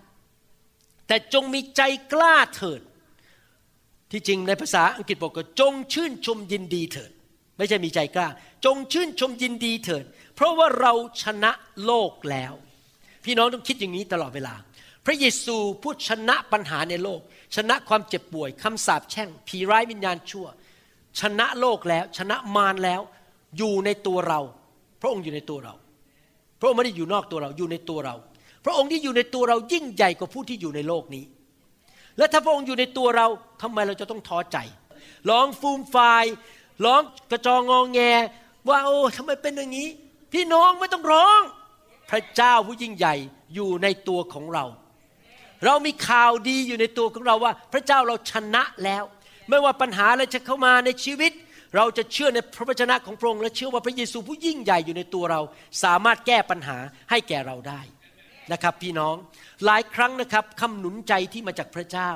แต่จงมีใจกล้าเถิด ที่จริงในภาษาอังกฤษบอกว่าจงชื่นชมยินดีเถิด ไม่ใช่มีใจกล้า จงชื่นชมยินดีเถิด เพราะว่าเราชนะโลกแล้ว พี่น้องต้องคิดอย่างนี้ตลอดเวลา พระเยซูพูดชนะปัญหาในโลก ชนะความเจ็บป่วยคำสาปแช่ง ผีร้ายวิญญาณชั่ว ชนะโลกแล้ว ชนะมารแล้ว อยู่ในตัวเรา พระองค์อยู่ในตัวเรา พระองค์ไม่ได้อยู่นอกตัวเราอยู่ในตัวเรา พระองค์ที่อยู่ในตัวเรายิ่งใหญ่กว่าผู้ที่อยู่ในโลกนี้ และถ้าพระองค์อยู่ในตัวเราทำไมเราจะต้องท้อใจร้องฟูมฟายร้องกระจองงองแง ว่าโอ้ทำไมเป็นอย่างนี้ พี่น้องไม่ต้องร้อง พระเจ้าผู้ยิ่งใหญ่อยู่ในตัวของเรา เรามีข่าวดีอยู่ในตัวของเราว่า พระเจ้าเราชนะแล้ว ไม่ว่าปัญหาอะไรจะเข้ามาในชีวิต เราจะเชื่อในพระวจนะของพระองค์และเชื่อว่าพระเยซูผู้ยิ่งใหญ่อยู่ในตัวเรา สามารถแก้ปัญหาให้แก่เราได้นะครับ พี่น้องหลายครั้งนะครับคำหนุนใจที่มาจากพระเจ้า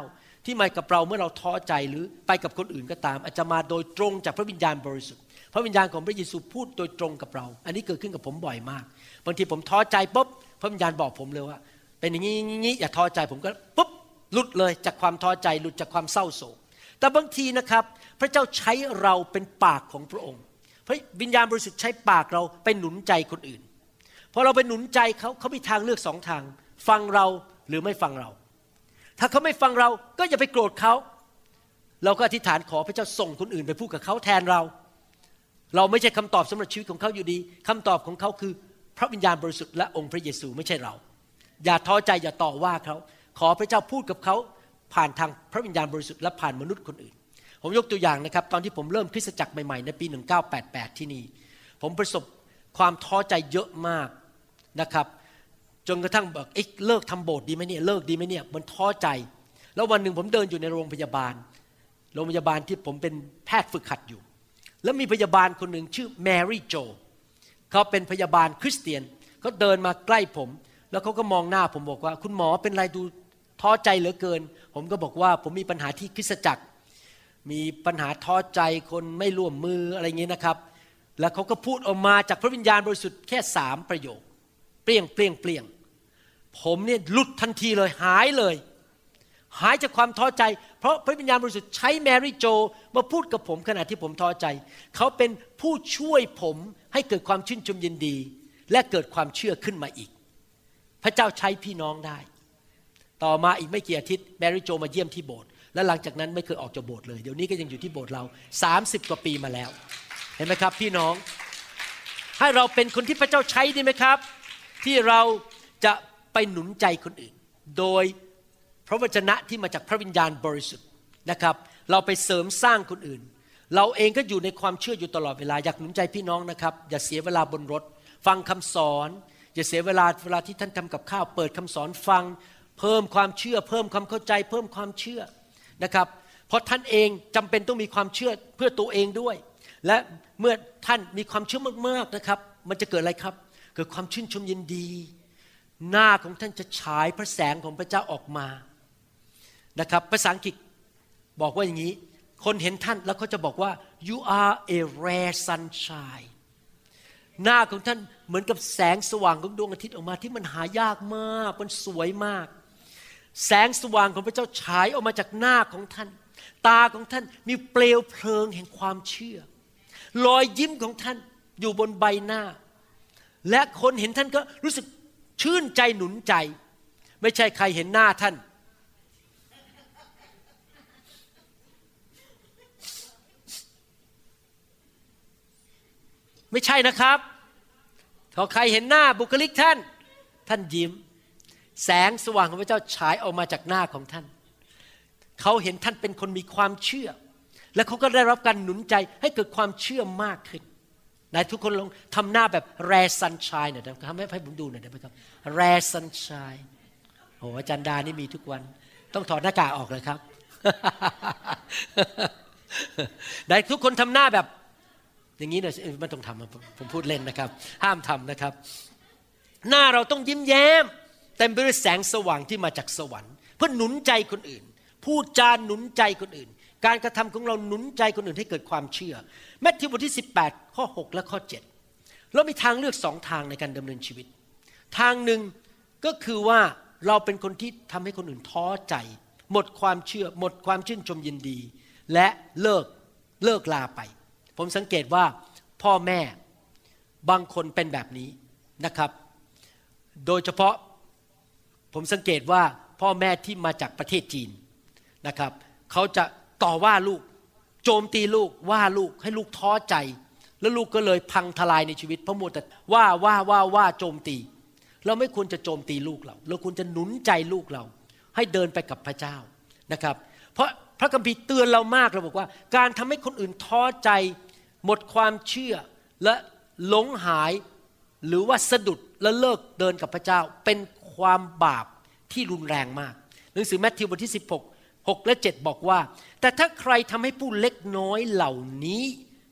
ที่มากับเราเมื่อเราท้อใจหรือไปกับคนอื่นก็ตาม อาจจะมาโดยตรงจากพระวิญญาณบริสุทธิ์พระวิญญาณของพระเยซูพูดโดยตรงกับเรา อันนี้เกิดขึ้นกับผมบ่อยมากบางทีผมท้อใจปุ๊บพระวิญญาณบอกผมเลยว่า เป็นอย่างนี้นี้อย่าท้อใจผมก็ปุ๊บหลุดเลยจากความท้อใจหลุดจากความเศร้าโศกแต่บางทีนะครับ พระเจ้าใช้เราเป็นปากของพระองค์ พระวิญญาณบริสุทธิ์ใช้ปากเราไปหนุนใจคนอื่น พอเราไปหนุนใจเขาเขามีทางเลือกสองทาง ฟังเราหรือไม่ฟังเรา ถ้าเขาไม่ฟังเราก็อย่าไปโกรธเขา เราก็อธิษฐานขอพระเจ้าส่งคนอื่นไปพูดกับเขาแทนเรา เราไม่ใช่คำตอบสำหรับชีวิตของเขาอยู่ดีคำตอบของเขาคือ พระวิญญาณบริสุทธิ์และองค์พระเยซูไม่ใช่เรา อย่าท้อใจอย่าต่อว่าเขา ขอพระเจ้าพูดกับเขาผ่านทางพระวิญญาณบริสุทธิ์และผ่านมนุษย์คนอื่น ผมยกตัวอย่างนะครับ ตอนที่ผมเริ่มคริสตจักรใหม่ๆ ในปี 1988 ที่นี่ ผมประสบความท้อใจเยอะมากนะครับ จนกระทั่งบอกเอ๊ะเลิกทำโบสถ์ดีไหมเนี่ยเลิกดีไหมเนี่ยมันท้อใจ แล้ววันหนึ่งผมเดินอยู่ในโรงพยาบาล โรงพยาบาลที่ผมเป็นแพทย์ฝึกหัดอยู่ แล้วมีพยาบาลคนหนึ่งชื่อแมรี่โจเขาเป็นพยาบาลคริสเตียนเขาเดินมาใกล้ผม แล้วเขาก็มองหน้าผมบอกว่า คุณหมอเป็นไรดูท้อใจเหลือเกิน ผมก็บอกว่าผมมีปัญหาที่คริสตจักร มีปัญหาท้อใจคนไม่ร่วมมืออะไรเงี้ยนะครับ แล้วเขาก็พูดออกมาจากพระวิญญาณบริสุทธิ์แค่สามประโยค เปลี่ยงเปลี่ยงเปลี่ยง ผมเนี่ยหลุดทันทีเลยหายเลย หายจากความท้อใจ เพราะพระวิญญาณบริสุทธิ์ใช้แมรี่โจมาพูดกับผมขณะที่ผมท้อใจ เขาเป็นผู้ช่วยผมให้เกิดความชื่นชมยินดี และเกิดความเชื่อขึ้นมาอีก พระเจ้าใช้พี่น้องได้ ต่อมาอีกไม่กี่อาทิตย์แมรี่โจมาเยี่ยมที่โบสถ์ และหลังจากนั้นไม่เคยออกจากโบสถ์เลย เดี๋ยวนี้ก็ยังอยู่ที่โบสถ์เรา 30 กว่าปีมาแล้ว เห็นไหมครับ พี่น้อง ให้เราเป็นคนที่พระเจ้าใช้ดีไหมครับ ที่เราจะไปหนุนใจคนอื่น โดยพระวจนะที่มาจากพระวิญญาณบริสุทธิ์นะครับ เราไปเสริมสร้างคนอื่น เราเองก็อยู่ในความเชื่ออยู่ตลอดเวลาอยากหนุนใจพี่น้องนะครับ อย่าเสียเวลาบนรถ ฟังคำสอนอย่าเสียเวลาเวลาที่ท่านทำกับข้าวเปิดคำสอนฟัง เพิ่มความเชื่อ เพิ่มความเข้าใจ เพิ่มความเชื่อ นะครับ เพราะท่านเองจำเป็นต้องมีความเชื่อเพื่อตัวเองด้วย และเมื่อท่านมีความเชื่อมากๆนะครับ มันจะเกิดอะไรครับ เกิดความชื่นชมยินดี หน้าของท่านจะฉายพระแสงของพระเจ้าออกมานะครับภาษาอังกฤษบอกว่าอย่างนี้ คนเห็นท่านแล้วเขาจะบอกว่า you are a rare sunshine หน้าของท่านเหมือนกับแสงสว่างของดวงอาทิตย์ออกมาที่มันหายากมาก มันสวยมาก แสงสว่างของพระเจ้าฉายออกมาจากหน้าของท่าน ตาของท่านมีเปลวเพลิงแห่งความเชื่อ รอยยิ้มของท่านอยู่บนใบหน้า และคนเห็นท่านก็รู้สึกชื่นใจหนุนใจ ไม่ใช่ใครเห็นหน้าท่าน ไม่ใช่นะครับพอใครเห็นหน้าบุคลิกท่าน ท่านยิ้ม แสงสว่างของพระเจ้าฉายออกมาจากหน้าของท่าน เขาเห็นท่านเป็นคนมีความเชื่อ และเขาก็ได้รับการหนุนใจให้เกิดความเชื่อมากขึ้นนายทุกคนลองทำหน้าแบบแรซันชายหน่อยทำให้ให้ผมดูหน่อยได้ไหมครับแรซันชายโอ้อาจารย์ดานี่มีทุกวัน ต้องถอดหน้ากากออกเลยครับนายทุกคนทำหน้าแบบ อย่างนี้เลยไม่ต้องทำผมพูดเล่นนะครับ ห้ามทำนะครับ หน้าเราต้องยิ้มแย้ม เต็มไปด้วยแสงสว่างที่มาจากสวรรค์ เพื่อหนุนใจคนอื่น พูดจาหนุนใจคนอื่น การกระทำของเราหนุนใจคนอื่นให้เกิดความเชื่อแมทธิวบทที่ 18 ข้อ 6 และข้อ 7 เรามีทางเลือกสองทางในการดำเนินชีวิต ทางหนึ่งก็คือว่าเราเป็นคนที่ทำให้คนอื่นท้อใจ หมดความเชื่อ หมดความชื่นชมยินดี และเลิกเลิกลาไป ผมสังเกตว่าพ่อแม่บางคนเป็นแบบนี้นะครับ โดยเฉพาะ ผมสังเกตว่าพ่อแม่ที่มาจากประเทศจีนนะครับเขาจะต่อว่าลูก โจมตีลูกว่าลูกให้ลูกท้อใจ แล้วลูกก็เลยพังทลายในชีวิต เพราะมัวแต่ว่าว่าว่าว่าโจมตี เราไม่ควรจะโจมตีลูกเราเราควรจะหนุนใจลูกเรา ให้เดินไปกับพระเจ้านะครับ เพราะพระคัมภีร์เตือนเรามากเราบอกว่า การทำให้คนอื่นท้อใจ หมดความเชื่อและหลงหายหรือว่าสะดุดและเลิกเดินกับพระเจ้าเป็น ความบาปที่รุนแรงมาก หนังสือแมทธิวบทที่ 16 6 และ 7 บอกว่า แต่ถ้าใครทำให้ผู้เล็กน้อยเหล่านี้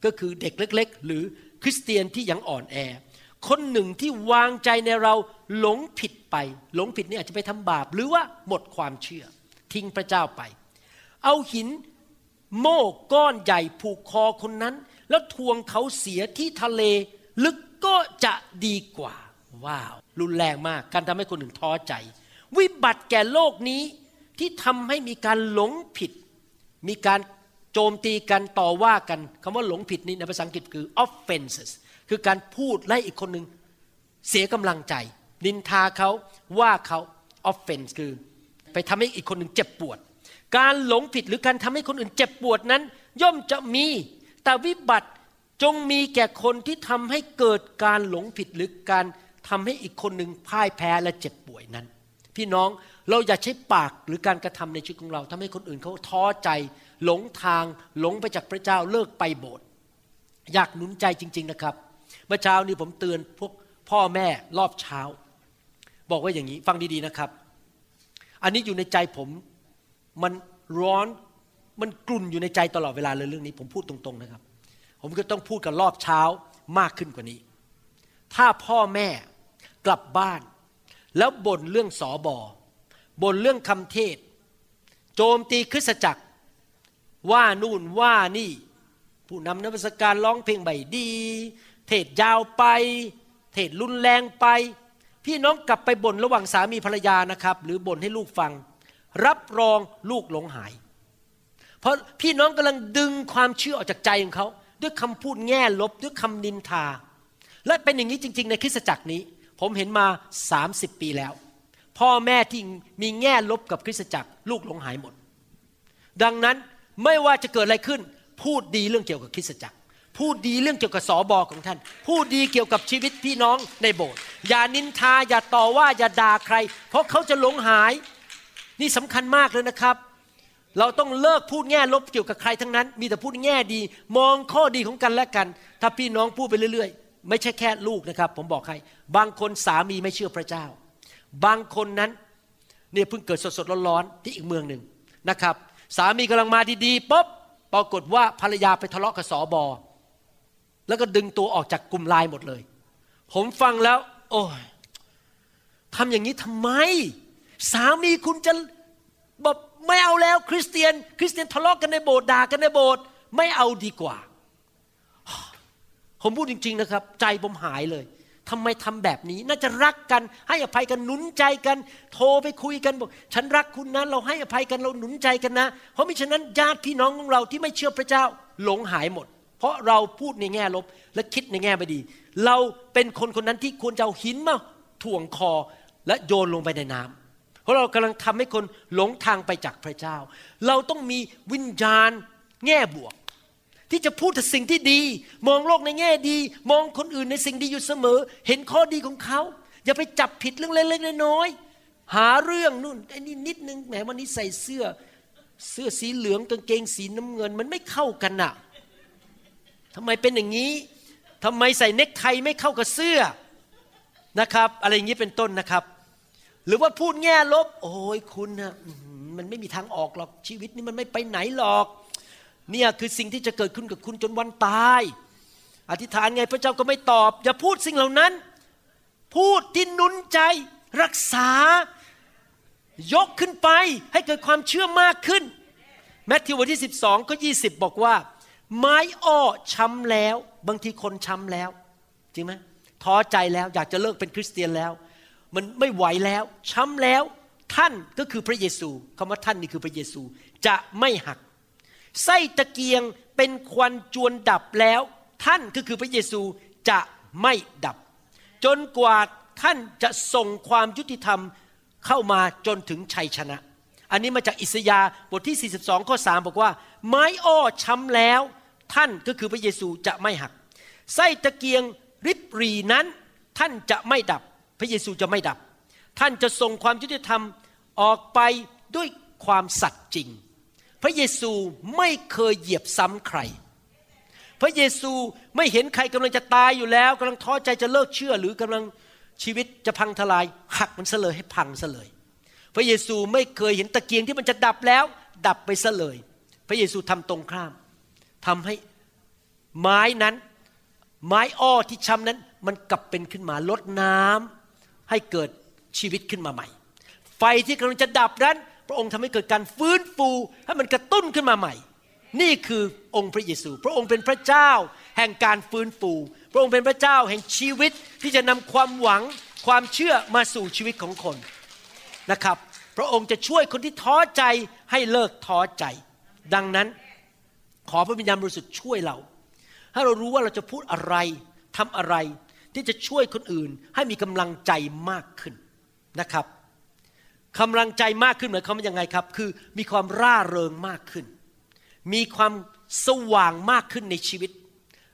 ก็คือเด็กเล็ก ๆ หรือคริสเตียนที่ยังอ่อนแอ คนหนึ่งที่วางใจในเราหลงผิดไป หลงผิดนี่อาจจะไปทำบาป หรือว่าหมดความเชื่อ ทิ้งพระเจ้าไป เอาหินโม่ก้อนใหญ่ผูกคอคนนั้น แล้วทวงเขาเสียที่ทะเล ลึกก็จะดีกว่า ว้าว รุนแรงมาก การทำให้คนอื่นท้อใจ วิบัติแก่โลกนี้ที่ทำให้มีการหลงผิด มีการโจมตีกันต่อว่ากันคำว่าหลงผิดนี่ในภาษาอังกฤษคือ offenses คือการพูดไล่อีกคนหนึ่งเสียกำลังใจ นินทาเขาว่าเขา offense คือ ไปทำให้อีกคนหนึ่งเจ็บปวด การหลงผิดหรือการทำให้คนอื่นเจ็บปวดนั้น ย่อมจะมีแต่วิบัติจงมีแก่คนที่ทำให้เกิดการหลงผิดหรือการ ทำให้อีกคนหนึ่งพ่ายแพ้และเจ็บป่วยนั้น พี่น้องเราอย่าใช้ปากหรือการกระทำในชีวิตของเราทำให้คนอื่นเขาท้อใจหลงทางหลงไปจากพระเจ้าเลิกไปโบสถ์อยากหนุนใจจริง ๆนะครับ เมื่อเช้านี้ผมเตือนพวกพ่อแม่รอบเช้า บอกว่าอย่างนี้ฟังดีๆนะครับ อันนี้อยู่ในใจผมมันร้อนมันกลุ่นอยู่ในใจตลอดเวลาเลยเรื่องนี้ ผมพูดตรงๆนะครับ ผมก็ต้องพูดกับรอบเช้ามากขึ้นกว่านี้ ถ้าพ่อแม่ กลับบ้าน แล้วบ่นเรื่องสอบอบ่นเรื่องคำเทศ โจมตีคริสตจักร ว่านู่นว่านี่ ผู้นำนักวิชาการร้องเพลงใบดี เทศยาวไป เทศรุนแรงไป พี่น้องกลับไปบ่นระหว่างสามีภรรยานะครับ หรือบ่นให้ลูกฟัง รับรองลูกหลงหาย เพราะพี่น้องกำลังดึงความเชื่อออกจากใจของเขาด้วยคำพูดแง่ลบด้วยคำนินทา และเป็นอย่างนี้จริง ๆ ในคริสตจักรนี้ ผมเห็นมา 30 ปีแล้ว พ่อแม่ที่มีแง่ลบกับคริสตจักรลูกหลงหายหมด ดังนั้นไม่ว่าจะเกิดอะไรขึ้น พูดดีเรื่องเกี่ยวกับคริสตจักร พูดดีเรื่องเกี่ยวกับสอบอของท่าน พูดดีเกี่ยวกับชีวิตพี่น้องในโบสถ์อย่านินทาอย่าต่อว่าอย่าด่าใคร เพราะเขาจะหลงหาย นี่สำคัญมากเลยนะครับ เราต้องเลิกพูดแง่ลบเกี่ยวกับใครทั้งนั้น มีแต่พูดแง่ดี มองข้อดีของกันและกัน ถ้าพี่น้องพูดไปเรื่อยๆ ไม่ใช่แค่ลูกนะครับ ผมบอกให้บางคนสามีไม่เชื่อพระเจ้า บางคนนั้นเนี่ยเพิ่งเกิดสดๆร้อนๆที่อีกเมืองหนึ่งนะครับ สามีกำลังมาดีๆปุ๊บปรากฏว่าภรรยาไปทะเลาะกับสอบอแล้วก็ดึงตัวออกจากกลุ่มไลน์หมดเลย ผมฟังแล้ว โอ้ยทำอย่างนี้ทำไม สามีคุณจะแบบไม่เอาแล้วคริสเตียน คริสเตียนทะเลาะกันในโบสถ์ด่ากันในโบสถ์ไม่เอาดีกว่า ผมพูดจริง ๆนะครับ ใจผมหายเลยทำไมทำแบบนี้ น่าจะรักกัน ให้อภัยกันหนุนใจกัน โทรไปคุยกันบอก ฉันรักคุณนะ เราให้อภัยกันเราหนุนใจกันนะ เพราะมิฉะนั้นญาติพี่น้องของเราที่ไม่เชื่อพระเจ้าหลงหายหมด เพราะเราพูดในแง่ลบและคิดในแง่ไม่ดี เราเป็นคนคนนั้นที่ควรจะเอาหินมาถ่วงคอและโยนลงไปในน้ำเพราะเรากำลังทำให้คนหลงทางไปจากพระเจ้า เราต้องมีวิญญาณแง่บวก ที่จะพูดแต่สิ่งที่ดี มองโลกในแง่ดี มองคนอื่นในสิ่งดีอยู่เสมอ เห็นข้อดีของเขา อย่าไปจับผิดเรื่องเล็กๆน้อยๆหาเรื่องนู่นไอ้นี่นิดนึงแหมวันนี้ใส่เสื้อเสื้อสีเหลืองกางเกงสีน้ำเงิน มันไม่เข้ากันน่ะทำไมเป็นอย่างนี้ทำไมใส่เน็กไทไม่เข้ากับเสื้อนะครับ อะไรอย่างนี้เป็นต้นนะครับ หรือว่าพูดแง่ลบ โอ้ยคุณนะมันไม่มีทางออกหรอกชีวิตนี้มันไม่ไปไหนหรอก เนี่ยคือสิ่งที่จะเกิดขึ้นกับคุณจนวันตาย อธิษฐานไงพระเจ้าก็ไม่ตอบ อย่าพูดสิ่งเหล่านั้น พูดที่นุนใจรักษายกขึ้นไปให้เกิดความเชื่อมากขึ้นแมทธิวบทที่ 12 ก็ 20 บอกว่า ไม้อ้อช้ำแล้ว บางทีคนช้ำแล้ว จริงไหมท้อใจแล้วอยากจะเลิกเป็นคริสเตียนแล้ว มันไม่ไหวแล้วช้ำแล้วท่านก็คือพระเยซูคำว่าท่านนี่คือพระเยซูจะไม่หัก ไส้ตะเกียงเป็นควันจวนดับแล้ว ท่านก็คือพระเยซูจะไม่ดับ จนกว่าท่านจะส่งความยุติธรรมเข้ามาจนถึงชัยชนะ อันนี้มาจากอิสยาบทที่ 42 ข้อ 3 บอกว่า ไม้อ้อช้ำแล้วท่านก็คือพระเยซูจะไม่หัก ไส้ตะเกียงริบรีนั้น ท่านจะไม่ดับ พระเยซูจะไม่ดับ ท่านจะส่งความยุติธรรมออกไปด้วยความสัตย์จริง พระเยซูไม่เคยเหยียบซ้ำใคร พระเยซูไม่เห็นใครกำลังจะตายอยู่แล้วกำลังท้อใจจะเลิกเชื่อ หรือกำลังชีวิตจะพังทลาย หักมันเสลยให้พังเสลย พระเยซูไม่เคยเห็นตะเกียงที่มันจะดับแล้ว ดับไปเสลย พระเยซูทำตรงข้ามทำให้ไม้นั้น ไม้อ้อที่ช้ำนั้น มันกลับเป็นขึ้นมาลดน้ำให้เกิดชีวิตขึ้นมาใหม่ ไฟที่กำลังจะดับนั้น พระองค์ทำให้เกิดการฟื้นฟูให้มันกระตุ้นขึ้นมาใหม่ นี่คือองค์พระเยซู พระองค์เป็นพระเจ้า แห่งการฟื้นฟู พระองค์เป็นพระเจ้าแห่งชีวิตที่จะนำความหวังความเชื่อมาสู่ชีวิตของคนนะครับ พระองค์จะช่วยคนที่ท้อใจให้เลิกท้อใจ ดังนั้นขอพระวิญญาณบริสุทธิ์ช่วยเรา ให้เรารู้ว่าเราจะพูดอะไรทำอะไรที่จะช่วยคนอื่นให้มีกำลังใจมากขึ้นนะครับ กำลังใจมากขึ้นหมายความว่ายังไงครับ คือมีความร่าเริงมากขึ้น มีความสว่างมากขึ้นในชีวิต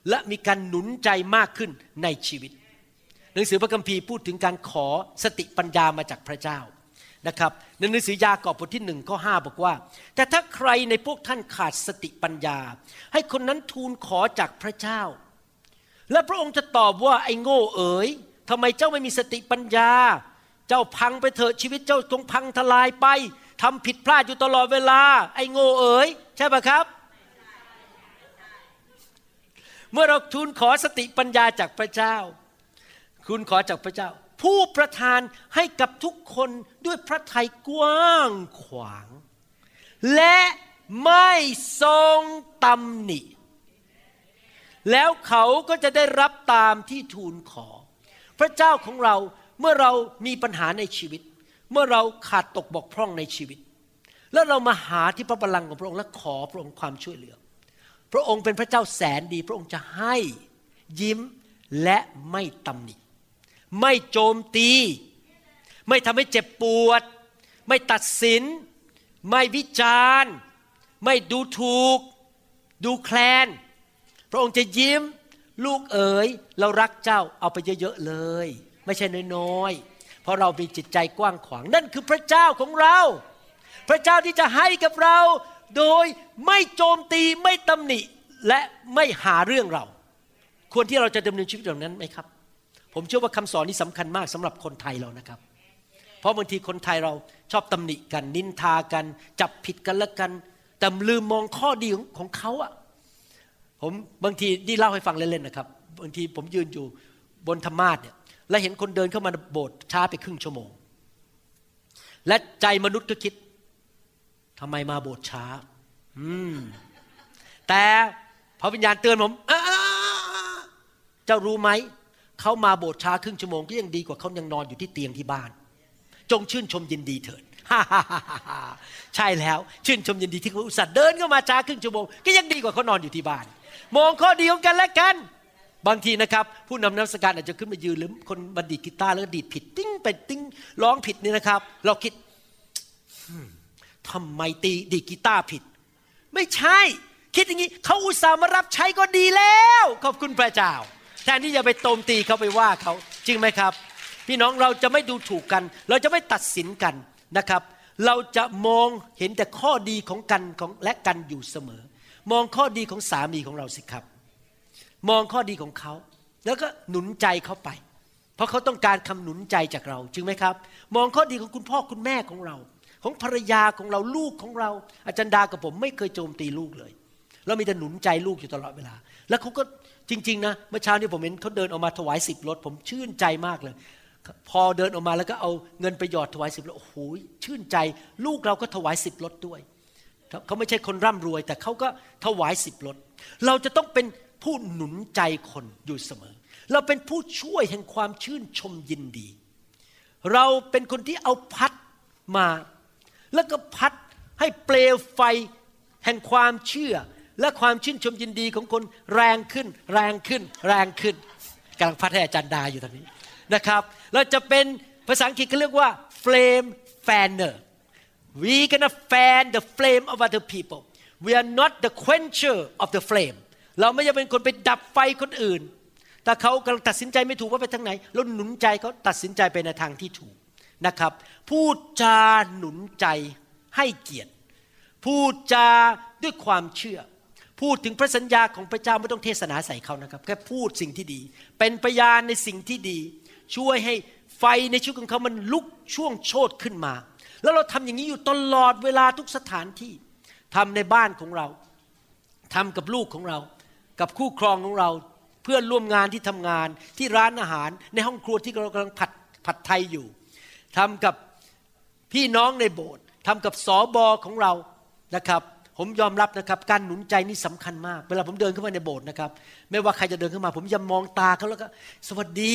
และมีการหนุนใจมากขึ้นในชีวิต หนังสือพระคัมภีร์พูดถึงการขอสติปัญญามาจากพระเจ้านะครับในหนังสือยากอบบทที่หนึ่งข้อห้าบอกว่า แต่ถ้าใครในพวกท่านขาดสติปัญญา ให้คนนั้นทูลขอจากพระเจ้า และพระองค์จะตอบว่าไอ้โง่เอ๋ยทำไมเจ้าไม่มีสติปัญญา เจ้าพังไปเถอะชีวิตเจ้าจงพังทลายไปทำผิดพลาดอยู่ตลอดเวลา ไอ้โง่เอ๋ยใช่ปะครับ เมื่อเราทูลขอสติปัญญาจากพระเจ้า คุณขอจากพระเจ้า ผู้ประทานให้กับทุกคนด้วยพระทัยกว้างขวาง และไม่ทรงตำหนิ แล้วเขาก็จะได้รับตามที่ทูลขอ พระเจ้าของเรา เมื่อเรามีปัญหาในชีวิต เมื่อเราขาดตกบกพร่องในชีวิต แล้วเรามาหาที่พระบัลลังก์ของพระองค์และขอพระองค์ความช่วยเหลือ พระองค์เป็นพระเจ้าแสนดี พระองค์จะให้ยิ้มและไม่ตำหนิไม่โจมตี ไม่ทำให้เจ็บปวด ไม่ตัดสิน ไม่วิจารณ์ ไม่ดูถูก ดูแคลน พระองค์จะยิ้ม ลูกเอ๋ย เรารักเจ้าเอาไปเยอะ ๆ เลย ไม่ใช่น้อยๆ เพราะเรามีจิตใจกว้างขวาง นั่นคือพระเจ้าของเรา พระเจ้าที่จะให้กับเราโดยไม่โจมตีไม่ตำหนิและไม่หาเรื่องเรา ควรที่เราจะดำเนินชีวิตแบบนั้นไหมครับ ผมเชื่อว่าคำสอนนี้สำคัญมากสำหรับคนไทยเรานะครับ เพราะบางทีคนไทยเราชอบตำหนิกัน นินทากัน จับผิดกันละกัน แต่ลืมมองข้อดีของของเขาอะผมบางทีนี่เล่าให้ฟังเล่นๆนะครับบางทีผมยืนอยู่บนธรรมาทเนี่ย และเห็นคนเดินเข้ามาโบสถ์ช้าไปครึ่งชั่วโมง และใจมนุษย์ก็คิดทำไมมาโบสถ์ช้า อืม แต่พระวิญญาณเตือนผมเจ้ารู้ไหม เขามาโบสถ์ช้าครึ่งชั่วโมงก็ยังดีกว่าเขายังนอนอยู่ที่เตียงที่บ้าน จงชื่นชมยินดีเถิดใช่แล้ว ชื่นชมยินดีที่เขาอุตส่าห์เดินเข้ามาช้าครึ่งชั่วโมงก็ยังดีกว่าเขานอนอยู่ที่บ้าน มองข้อดีของกันและกัน บางทีนะครับผู้นำนักสการอาจจะขึ้นมายืนหรือคนบันดีกีตาร์แล้วดีดผิดติ้งไปติ้งร้องผิดนี่นะครับ เราคิดทำไมตีดีกีตาร์ผิด ไม่ใช่ คิดอย่างนี้เขาอุตส่าห์มารับใช้ก็ดีแล้ว ขอบคุณพระเจ้าแทนที่จะไปโตมตีเขาไปว่าเขาจริงไหมครับ พี่น้องเราจะไม่ดูถูกกัน เราจะไม่ตัดสินกันนะครับ เราจะมองเห็นแต่ข้อดีของกันของและกันอยู่เสมอ มองข้อดีของสามีของเราสิครับ มองข้อดีของเขา แล้วก็หนุนใจเขาไป เพราะเขาต้องการคำหนุนใจจากเราจริงไหมครับ มองข้อดีของคุณพ่อคุณแม่ของเรา ของภรรยาของเราลูกของเรา อาจารย์ดากับผมไม่เคยโจมตีลูกเลยเรามีแต่หนุนใจลูกอยู่ตลอดเวลา แล้วเขาก็จริง ๆ นะเมื่อเช้านี้ผมเห็นเขาเดินออกมาถวายสิบรถ ผมชื่นใจมากเลย พอเดินออกมาแล้วก็เอาเงินไปหยอดถวายสิบรถโอ้โหชื่นใจ ลูกเราก็ถวายสิบรถด้วยเขาไม่ใช่คนร่ำรวย แต่เขาก็ถวายสิบรถ เราจะต้องเป็น ผู้หนุนใจคนอยู่เสมอ เราเป็นผู้ช่วยแห่งความชื่นชมยินดี เราเป็นคนที่เอาพัดมา แล้วก็พัดให้เปลวไฟแห่งความเชื่อ และความชื่นชมยินดีของคนแรงขึ้น แรงขึ้น แรงขึ้นกำลังพัดให้อาจารย์ดาอยู่ตอนนี้นะครับ เราจะเป็นภาษาอังกฤษเขาเรียกว่า flame fanner we gonna fan the flame of other people we are not the quencher of the flame เราไม่จะเป็นคนไปดับไฟคนอื่น ถ้าเขากำลังตัดสินใจไม่ถูกว่าไปทางไหนเราหนุนใจเขาตัดสินใจไปในทางที่ถูกนะครับ พูดจาหนุนใจให้เกียรติ พูดจาด้วยความเชื่อ พูดถึงพระสัญญาของพระเจ้าไม่ต้องเทศนาใส่เขานะครับ แค่พูดสิ่งที่ดี เป็นพยานในสิ่งที่ดี ช่วยให้ไฟในชีวิตของเขามันลุกช่วงโชดขึ้นมา แล้วเราทำอย่างนี้อยู่ตลอดเวลาทุกสถานที่ทำในบ้านของเราทำกับลูกของเรา กับคู่ครองของเราเพื่อนร่วมงานที่ทำงานที่ร้านอาหารในห้องครัวที่เรากำลังผัดผัดไทยอยู่ทำกับพี่น้องในโบสถ์ทำกับสอบอของเรานะครับ ผมยอมรับนะครับ การหนุนใจนี่สำคัญมาก เวลาผมเดินเข้ามาในโบสถ์นะครับ ไม่ว่าใครจะเดินเข้ามา ผมจะมองตาเขาแล้วก็สวัสดี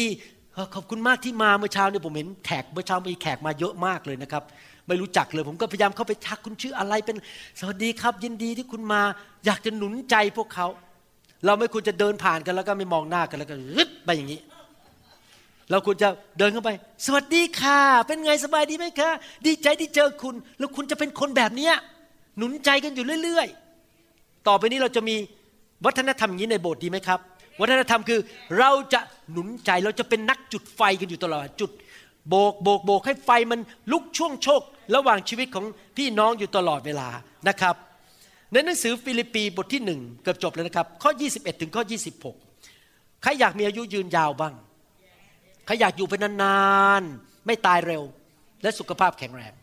ขอบคุณมากที่มาเมื่อเช้าเนี่ยผมเห็นแขกเมื่อเช้ามีแขกมาเยอะมากเลยนะครับ ไม่รู้จักเลยผมก็พยายามเข้าไปทักคุณชื่ออะไรเป็นสวัสดีครับยินดีที่คุณมา อยากจะหนุนใจพวกเขา เราไม่ควรจะเดินผ่านกันแล้วก็ไม่มองหน้ากันแล้วก็รึดไปอย่างนี้ เราควรจะเดินเข้าไป สวัสดีค่ะ เป็นไงสบายดีไหมคะ ดีใจที่เจอคุณ แล้วคุณจะเป็นคนแบบเนี้ยหนุนใจกันอยู่เรื่อย ๆ ต่อไปนี้เราจะมีวัฒนธรรมอย่างนี้ในโบสถ์ดีไหมครับ วัฒนธรรมคือเราจะหนุนใจเราจะเป็นนักจุดไฟกันอยู่ตลอดจุดโบกโบกโบกให้ไฟมันลุกช่วงโชค ระหว่างชีวิตของพี่น้องอยู่ตลอดเวลานะครับ ในหนังสือฟิลิปปีบทที่หนึ่งเกือบจบแล้วนะครับ ข้อ 21 ถึงข้อ 26 ใครอยากมีอายุยืนยาวบ้าง ใครอยากอยู่เป็นนานๆ ไม่ตายเร็ว และสุขภาพแข็งแรง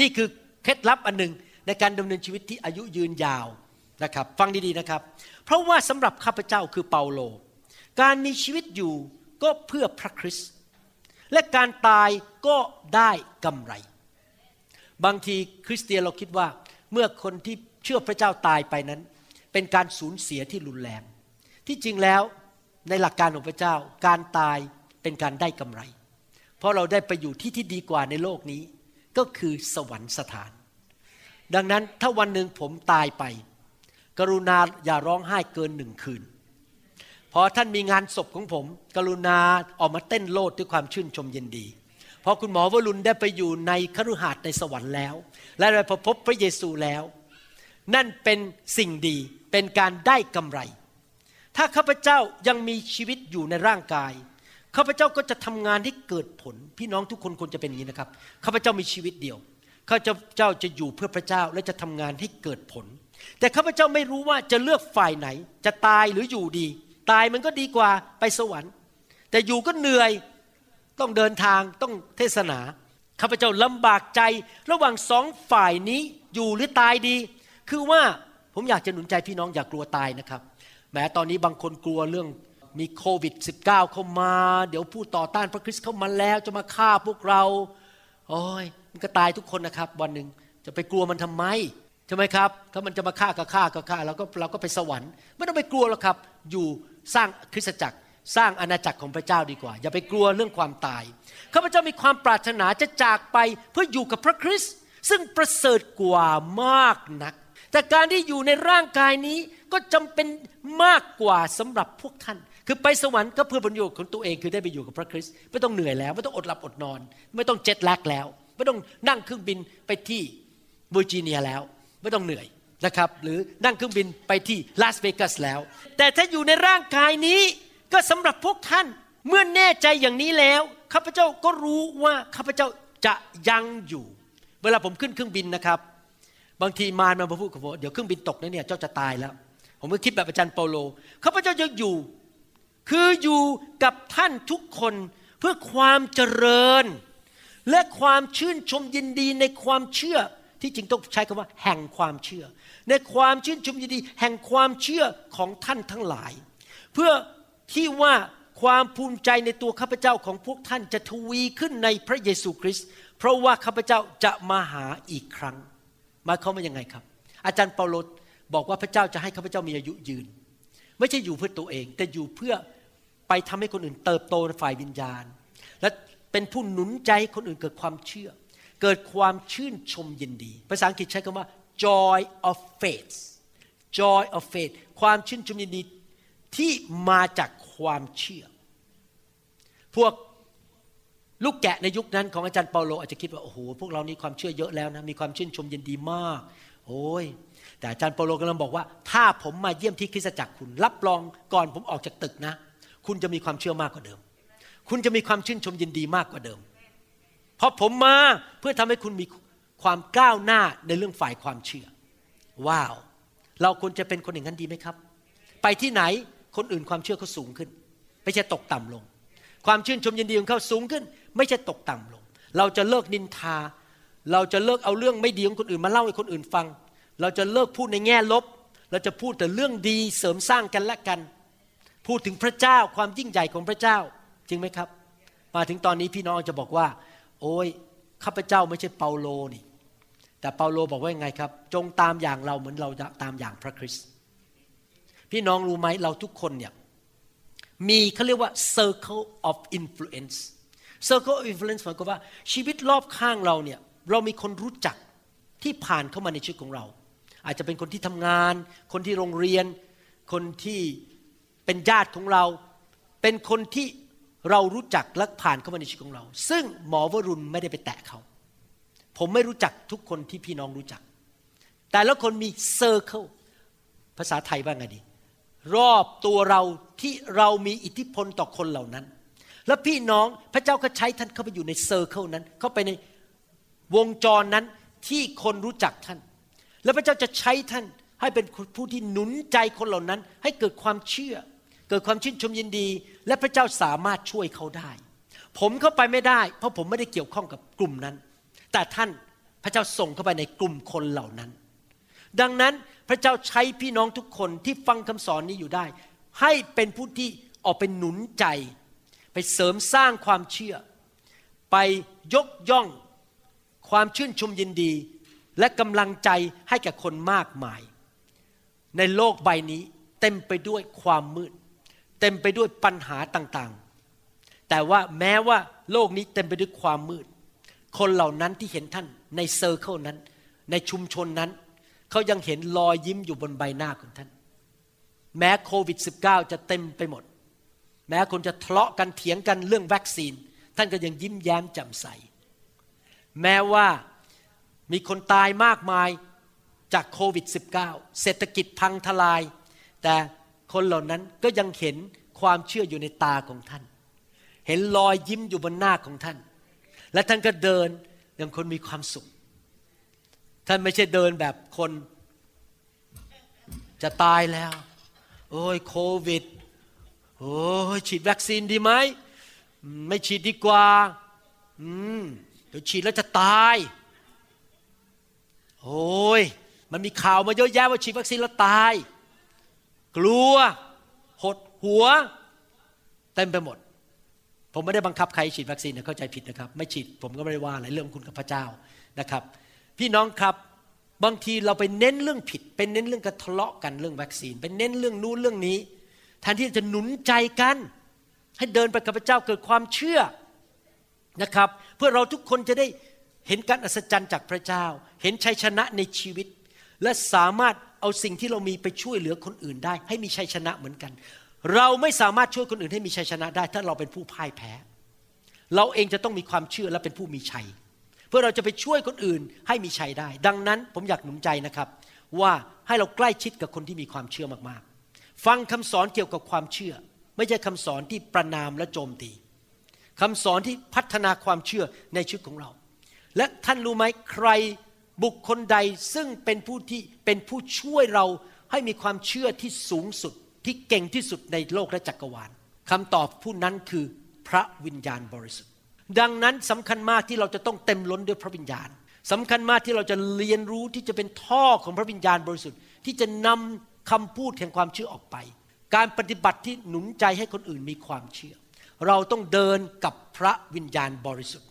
นี่คือเคล็ดลับอันหนึ่งในการดำเนินชีวิตที่อายุยืนยาวนะครับ ฟังดีๆนะครับ เพราะว่าสำหรับข้าพเจ้าคือเปาโล การมีชีวิตอยู่ก็เพื่อพระคริสต์และการตายก็ได้กำไร บางทีคริสเตียนเราคิดว่าเมื่อคนที่ เชื่อพระเจ้าตายไปนั้น เป็นการสูญเสียที่รุนแรง ที่จริงแล้วในหลักการของพระเจ้าการตายเป็นการได้กำไร เพราะเราได้ไปอยู่ที่ที่ดีกว่าในโลกนี้ ก็คือสวรรค์สถาน ดังนั้นถ้าวันหนึ่งผมตายไป กรุณาอย่าร้องไห้เกินหนึ่งคืนพอท่านมีงานศพของผม กรุณาออกมาเต้นโลดด้วยความชื่นชมยินดีพอคุณหมอวรุณได้ไปอยู่ในคฤหาสน์ในสวรรค์แล้ว และได้พบพระเยซูแล้ว นั่นเป็นสิ่งดีเป็นการได้กำไร ถ้าข้าพเจ้ายังมีชีวิตอยู่ในร่างกาย ข้าพเจ้าก็จะทำงานให้เกิดผล พี่น้องทุกคนควรจะเป็นอย่างนี้นะครับ ข้าพเจ้ามีชีวิตเดียว ข้าพเจ้าจะอยู่เพื่อพระเจ้าและจะทำงานให้เกิดผล แต่ข้าพเจ้าไม่รู้ว่าจะเลือกฝ่ายไหน จะตายหรืออยู่ดี ตายมันก็ดีกว่าไปสวรรค์ แต่อยู่ก็เหนื่อย ต้องเดินทางต้องเทศนา ข้าพเจ้าลำบากใจระหว่างสองฝ่ายนี้อยู่หรือตายดี คือว่าผมอยากจะหนุนใจพี่น้องอย่ากกลัวตายนะครับแม้ตอนนี้บางคนกลัวเรื่องมีโควิด -19 เข้ามา เดี๋ยวผู้ต่อต้านพระคริสต์เข้ามาแล้วจะมาฆ่าพวกเราโอ้ยมันก็ตายทุกคนนะครับ วันหนึ่งจะไปกลัวมันทำไมใช่ไหมครับ ถ้ามันจะมาฆ่าก็ฆ่าก็ฆ่าเราก็เราก็ไปสวรรค์ไม่ต้องไปกลัวหรอกครับ อยู่สร้างคริสตจักรสร้างอาณาจักรของพระเจ้าดีกว่า อย่าไปกลัวเรื่องความตายข้าพเจ้ามีความปรารถนาจะจากไปเพื่ออยู่กับพระคริสต์ซึ่งประเสริฐกว่ามากนัก แต่การที่อยู่ในร่างกายนี้ก็จำเป็นมากกว่าสำหรับพวกท่าน คือไปสวรรค์ก็เพื่อประโยชน์ของตัวเองคือได้ไปอยู่กับพระคริสต์ไม่ต้องเหนื่อยแล้วไม่ต้องอดหลับอดนอน ไม่ต้องเจ็ตแลกแล้ว ไม่ต้องนั่งเครื่องบินไปที่เวอร์จิเนียแล้ว ไม่ต้องเหนื่อยนะครับ หรือนั่งเครื่องบินไปที่ลาสเวกัสแล้ว แต่ถ้าอยู่ในร่างกายนี้ก็สำหรับพวกท่านเมื่อแน่ใจอย่างนี้แล้วข้าพเจ้าก็รู้ว่าข้าพเจ้าจะยังอยู่ เวลาผมขึ้นเครื่องบินนะครับ บางทีมารมาพูดกับผมเดี๋ยวเครื่องบินตกนะเนี่ยเจ้าจะตายแล้ว ผมก็คิดแบบอาจารย์เปาโลข้าพเจ้าจะอยู่ คืออยู่กับท่านทุกคนเพื่อความเจริญ และความชื่นชมยินดีในความเชื่อที่จริงต้องใช้คำว่า แห่งความเชื่อ ในความชื่นชมยินดี แห่งความเชื่อของท่านทั้งหลาย เพื่อที่ว่าความภูมิใจในตัวข้าพเจ้าของพวกท่านจะทวีขึ้นในพระเยซูคริสต์เพราะว่าข้าพเจ้าจะมาหาอีกครั้ง หมายความว่ายังไงครับ อาจารย์เปาโลบอกว่าพระเจ้าจะให้ข้าพเจ้ามีอายุยืน ไม่ใช่อยู่เพื่อตัวเอง แต่อยู่เพื่อไปทำให้คนอื่นเติบโตในฝ่ายวิญญาณ และเป็นผู้หนุนใจคนอื่นเกิดความเชื่อ เกิดความชื่นชมยินดี ภาษาอังกฤษใช้คำว่า joy of faith joy of faith ความชื่นชมยินดีที่มาจากความเชื่อ พวก ลูกแกะในยุคนั้นของอาจารย์เปาโลอาจจะคิดว่าโอ้โหพวกเรานี่ความเชื่อเยอะแล้วนะมีความชื่นชมยินดีมาก โอ้ยแต่อาจารย์เปาโลกำลังบอกว่า ถ้าผมมาเยี่ยมที่คริสตจักรคุณ รับรองก่อนผมออกจากตึกนะ คุณจะมีความเชื่อมากกว่าเดิม คุณจะมีความชื่นชมยินดีมากกว่าเดิม เพราะผมมาเพื่อทำให้คุณมีความก้าวหน้าในเรื่องฝ่ายความเชื่อ ว้าว เราควรจะเป็นคนอย่างนั้นดีไหมครับ ไปที่ไหนคนอื่นความเชื่อเขาสูงขึ้น ไม่ใช่ตกต่ำลง ความชื่นชมยินดีของเขาสูงขึ้น ไม่ใช่ตกต่ำลง เราจะเลิกนินทา เราจะเลิกเอาเรื่องไม่ดีของคนอื่นมาเล่าให้คนอื่นฟัง เราจะเลิกพูดในแง่ลบ เราจะพูดแต่เรื่องดีเสริมสร้างกันและกัน พูดถึงพระเจ้าความยิ่งใหญ่ของพระเจ้าจริงไหมครับ มาถึงตอนนี้พี่น้องจะบอกว่า โอ้ยข้าพเจ้าไม่ใช่เปาโลนี่ แต่เปาโลบอกว่ายังไงครับ จงตามอย่างเราเหมือนเราตามอย่างพระคริสต์พี่น้องรู้ไหมเราทุกคนเนี่ยมีเขาเรียกว่า circle of influence circle of influence หมายความว่าชีวิตรอบข้างเราเนี่ยเรามีคนรู้จักที่ผ่านเข้ามาในชีวิตของเรา อาจจะเป็นคนที่ทำงาน คนที่โรงเรียน คนที่เป็นญาติของเรา เป็นคนที่เรารู้จักและผ่านเข้ามาในชีวิตของเรา ซึ่งหมอวรุณไม่ได้ไปแตะเขา ผมไม่รู้จักทุกคนที่พี่น้องรู้จัก แต่ละคนมีเซอร์เคิลภาษาไทยว่าไงดี รอบตัวเราที่เรามีอิทธิพลต่อคนเหล่านั้น แล้วพี่น้องพระเจ้าก็ใช้ท่านเข้าไปอยู่ในเซอร์เคิลนั้น เข้าไปในวงจรนั้นที่คนรู้จักท่าน แล้วพระเจ้าจะใช้ท่านให้เป็นผู้ที่หนุนใจคนเหล่านั้น ให้เกิดความเชื่อ เกิดความชื่นชมยินดี และพระเจ้าสามารถช่วยเขาได้ ผมเข้าไปไม่ได้ เพราะผมไม่ได้เกี่ยวข้องกับกลุ่มนั้น แต่ท่านพระเจ้าส่งเข้าไปในกลุ่มคนเหล่านั้น ดังนั้นพระเจ้าใช้พี่น้องทุกคนที่ฟังคำสอนนี้อยู่ได้ ให้เป็นผู้ที่ออกเป็นหนุนใจ ไปเสริมสร้างความเชื่อ ไปยกย่องความชื่นชมยินดี และกำลังใจให้แก่คนมากมาย ในโลกใบนี้เต็มไปด้วยความมืด เต็มไปด้วยปัญหาต่างๆ แต่ว่าแม้ว่าโลกนี้เต็มไปด้วยความมืด คนเหล่านั้นที่เห็นท่านในเซอร์เคิลนั้น ในชุมชนนั้น เขายังเห็นรอยยิ้มอยู่บนใบหน้าของท่าน แม้โควิด -19 จะเต็มไปหมด แม้คนจะทะเลาะกันเถียงกันเรื่องวัคซีน ท่านก็ยังยิ้มแย้มแจ่มใส แม้ว่ามีคนตายมากมายจากโควิด -19 เศรษฐกิจพังทลาย แต่คนเหล่านั้นก็ยังเห็นความเชื่ออยู่ในตาของท่าน เห็นรอยยิ้มอยู่บนหน้าของท่าน และท่านก็เดินอย่างคนมีความสุข ท่านไม่ใช่เดินแบบคนจะตายแล้ว โอ้ยโควิด โอ้ยฉีดวัคซีนดีไหมไม่ฉีดดีกว่า อืมเดี๋ยวฉีดแล้วจะตาย โอ้ย มันมีข่าวมาเยอะแยะว่าฉีดวัคซีนแล้วตาย กลัว หดหัว เต็มไปหมด ผมไม่ได้บังคับใครฉีดวัคซีนนะเข้าใจผิดนะครับ ไม่ฉีดผมก็ไม่ได้ว่าอะไรเรื่องคุณกับพระเจ้านะครับ พี่น้องครับบางทีเราไปเน้นเรื่องผิด เป็นเน้นเรื่องกรทะเลาะกันเรื่องวัคซีน เป็นเน้นเรื่องนู้นเรื่องนี้ แทนที่จะหนุนใจกัน ให้เดินไปกับพระเจ้าเกิดความเชื่อนะครับ เพื่อเราทุกคนจะได้เห็นการอัศจรรย์จากพระเจ้า เห็นชัยชนะในชีวิต และสามารถเอาสิ่งที่เรามีไปช่วยเหลือคนอื่นได้ ให้มีชัยชนะเหมือนกัน เราไม่สามารถช่วยคนอื่นให้มีชัยชนะได้ ถ้าเราเป็นผู้พ่ายแพ้ เราเองจะต้องมีความเชื่อและเป็นผู้มีชัย เพื่อเราจะไปช่วยคนอื่นให้มีชัยได้ ดังนั้นผมอยากหนุนใจนะครับ ว่าให้เราใกล้ชิดกับคนที่มีความเชื่อมาก ฟังคำสอนเกี่ยวกับความเชื่อ ไม่ใช่คำสอนที่ประนามและโจมตีคำสอนที่พัฒนาความเชื่อในชีวิตของเรา และท่านรู้ไหมใครบุคคลใดซึ่งเป็นผู้ที่เป็นผู้ช่วยเราให้มีความเชื่อที่สูงสุดที่เก่งที่สุดในโลกและจักรวาลคำตอบผู้นั้นคือพระวิญญาณบริสุทธิ์ ดังนั้นสำคัญมากที่เราจะต้องเต็มล้นด้วยพระวิญญาณสำคัญมากที่เราจะเรียนรู้ที่จะเป็นท่อของพระวิญญาณบริสุทธิ์ ที่จะนำ คำพูดแห่งความเชื่อออกไป การปฏิบัติที่หนุนใจให้คนอื่นมีความเชื่อ เราต้องเดินกับพระวิญญาณบริสุทธิ์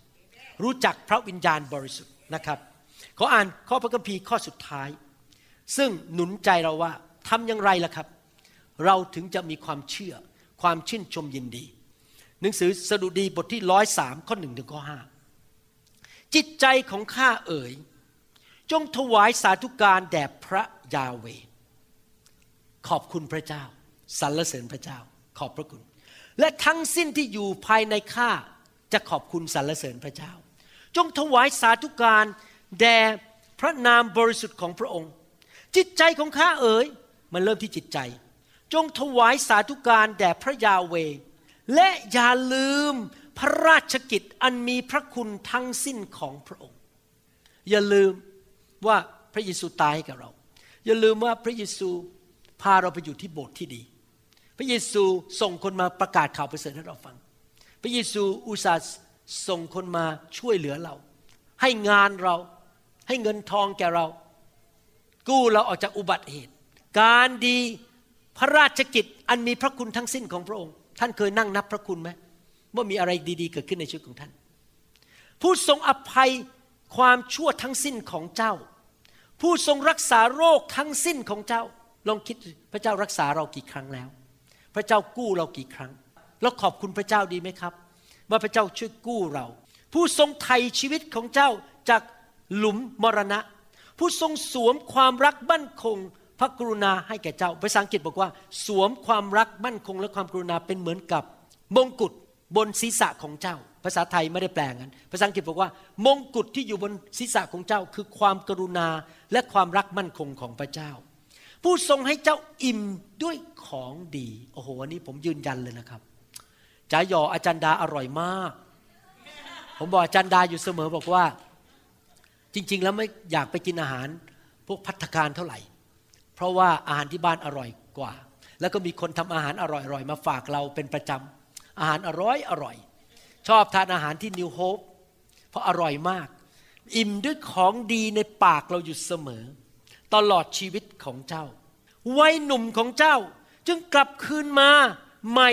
รู้จักพระวิญญาณบริสุทธิ์นะครับขออ่านข้อพระคัมภีร์ข้อสุดท้าย ซึ่งหนุนใจเราว่าทำอย่างไรล่ะครับ เราถึงจะมีความเชื่อ ความชื่นชมยินดี หนังสือสดุดีบทที่ร้อยสามข้อหนึ่งถึงข้อห้าจิตใจของข้าเอ๋ย จงถวายสาธุการแด่พระยาเว ขอบคุณพระเจ้าสรรเสริญพระเจ้า ขอบพระคุณ และทั้งสิ้นที่อยู่ภายในข้าจะขอบคุณสรรเสริญพระเจ้า จงถวายสาธุการแด่พระนามบริสุทธิ์ของพระองค์ จิตใจของข้าเอ๋ยมันเริ่มที่จิตใจ จงถวายสาธุการแด่พระยาเว และอย่าลืมพระราชกิจอันมีพระคุณทั้งสิ้นของพระองค์ อย่าลืมว่าพระเยซูตายให้กับเรา อย่าลืมว่าพระเยซู พาเราไปอยู่ที่โบสถ์ที่ดี พระเยซูส่งคนมาประกาศข่าวประเสริฐให้เราฟัง พระเยซูอุตส่าห์ส่งคนมาช่วยเหลือเรา ให้งานเราให้เงินทองแก่เรา กู้เราออกจากอุบัติเหตุ การดีพระราชกิจอันมีพระคุณทั้งสิ้นของพระองค์ ท่านเคยนั่งนับพระคุณไหมว่ามีอะไรดีๆ เกิดขึ้นในชีวิตของท่าน ผู้ทรงอภัยความชั่วทั้งสิ้นของเจ้า ผู้ทรงรักษาโรคทั้งสิ้นของเจ้า ลองคิดพระเจ้ารักษาเรากี่ครั้งแล้ว พระเจ้ากู้เรากี่ครั้งเราขอบคุณพระเจ้าดีไหมครับ ว่าพระเจ้าช่วยกู้เรา ผู้ทรงไถ่ชีวิตของเจ้าจากหลุมมรณะ ผู้ทรงสวมความรักมั่นคง พระกรุณาให้แก่เจ้าภาษาอังกฤษบอกว่า สวมความรักมั่นคง และความกรุณาเป็นเหมือนกับมงกุฎบนศีรษะของเจ้า ภาษาไทยไม่ได้แปลงั้น ภาษาอังกฤษบอกว่า มงกุฎที่อยู่บนศีรษะของเจ้า คือความกรุณาและความรักมั่นคงของพระเจ้า ผู้ทรงให้เจ้าอิ่มด้วยของดี โอ้โหวันนี้ผมยืนยันเลยนะครับจ่าหยออาจารย์ดาอร่อยมาก ผมบอกอาจารย์ดาอยู่เสมอบอกว่า จริง ๆ แล้วไม่อยากไปกินอาหารพวกพัฒการเท่าไหร่ เพราะว่าอาหารที่บ้านอร่อยกว่า แล้วก็มีคนทำอาหารอร่อยๆมาฝากเราเป็นประจำอาหารอร่อยอร่อย ชอบทานอาหารที่นิวโฮปเพราะอร่อยมาก อิ่มด้วยของดีในปากเราอยู่เสมอ ตลอดชีวิตของเจ้า วัยหนุ่มของเจ้าจึงกลับคืนมาใหม่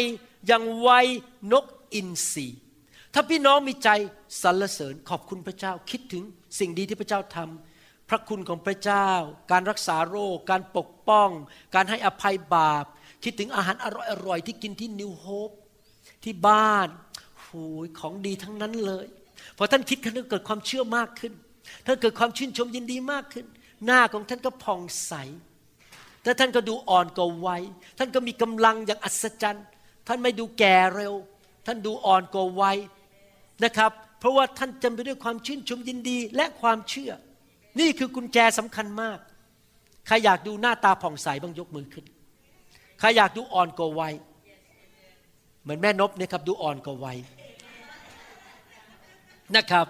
อย่างวัยนกอินทรีถ้าพี่น้องมีใจสรรเสริญขอบคุณพระเจ้าคิดถึงสิ่งดีที่พระเจ้าทำพระคุณของพระเจ้า การรักษาโรค การปกป้อง การให้อภัยบาป คิดถึงอาหารอร่อยๆที่กินที่นิวโฮปที่บ้านโอ้ยของดีทั้งนั้นเลยพอท่านคิดท่านก็เกิดความเชื่อมากขึ้นท่านเกิดความชื่นชมยินดีมากขึ้น หน้าของท่านก็ผ่องใสแต่ท่านก็ดูอ่อนกว่าวัยท่านก็มีกำลังอย่างอัศจรรย์ ท่านไม่ดูแก่เร็ว ท่านดูอ่อนกว่าวัยนะครับ เพราะว่าท่านจำไปด้วยความชื่นชมยินดีและความเชื่อ นี่คือกุญแจสำคัญมาก ใครอยากดูหน้าตาผ่องใสบ้างยกมือขึ้น ใครอยากดูอ่อนกว่าวัยเหมือนแม่นบเนี่ยครับดูอ่อนกว่าวัยนะครับ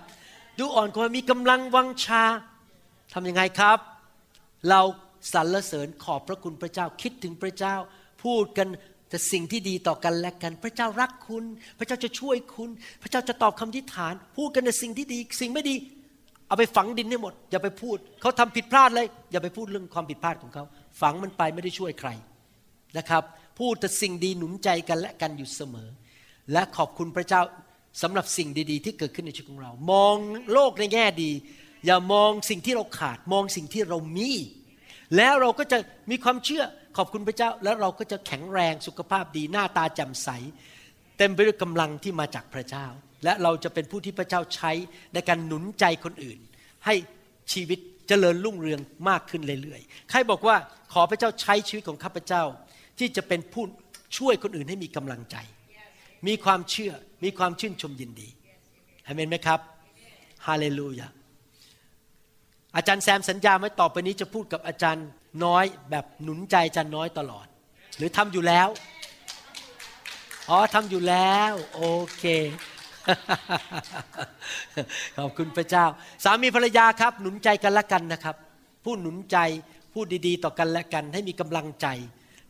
ดูอ่อนกว่ามีกำลังวังชา ทำยังไงครับ เราสรรเสริญขอบพระคุณพระเจ้าคิดถึงพระเจ้า พูดกันแต่สิ่งที่ดีต่อกันและกัน พระเจ้ารักคุณ พระเจ้าจะช่วยคุณ พระเจ้าจะตอบคำทิฐาน พูดกันในสิ่งที่ดี สิ่งไม่ดี เอาไปฝังดินให้หมด อย่าไปพูด เขาทำผิดพลาดเลย อย่าไปพูดเรื่องความผิดพลาดของเขา ฝังมันไปไม่ได้ช่วยใครนะครับ พูดแต่สิ่งดีหนุนใจกันและกันอยู่เสมอ และขอบคุณพระเจ้าสำหรับสิ่งดีๆ ที่เกิดขึ้นในชีวิตของเรา มองโลกในแง่ดี อย่ามองสิ่งที่เราขาดมองสิ่งที่เรามี แล้วเราก็จะมีความเชื่อขอบคุณพระเจ้า แล้วเราก็จะแข็งแรงสุขภาพดีหน้าตาแจ่มใส เต็มไปด้วยกำลังที่มาจากพระเจ้า และเราจะเป็นผู้ที่พระเจ้าใช้ในการหนุนใจคนอื่น ให้ชีวิตเจริญรุ่งเรืองมากขึ้นเรื่อยๆ ใครบอกว่าขอพระเจ้าใช้ชีวิตของข้าพเจ้า ที่จะเป็นผู้ช่วยคนอื่นให้มีกำลังใจ มีความเชื่อมีความชื่นชมยินดีอเมนไหมครับฮาเลลูยา อาจารย์แซมสัญญาไว้ต่อไปนี้จะพูดกับอาจารย์น้อยแบบหนุนใจอาจารย์น้อยตลอด หรือทำอยู่แล้ว อ๋อทำอยู่แล้ว โอเค ขอบคุณพระเจ้า สามีภรรยาครับ หนุนใจกันละกันนะครับ ผู้หนุนใจพูดดีๆ ต่อกันและกัน ให้มีกำลังใจ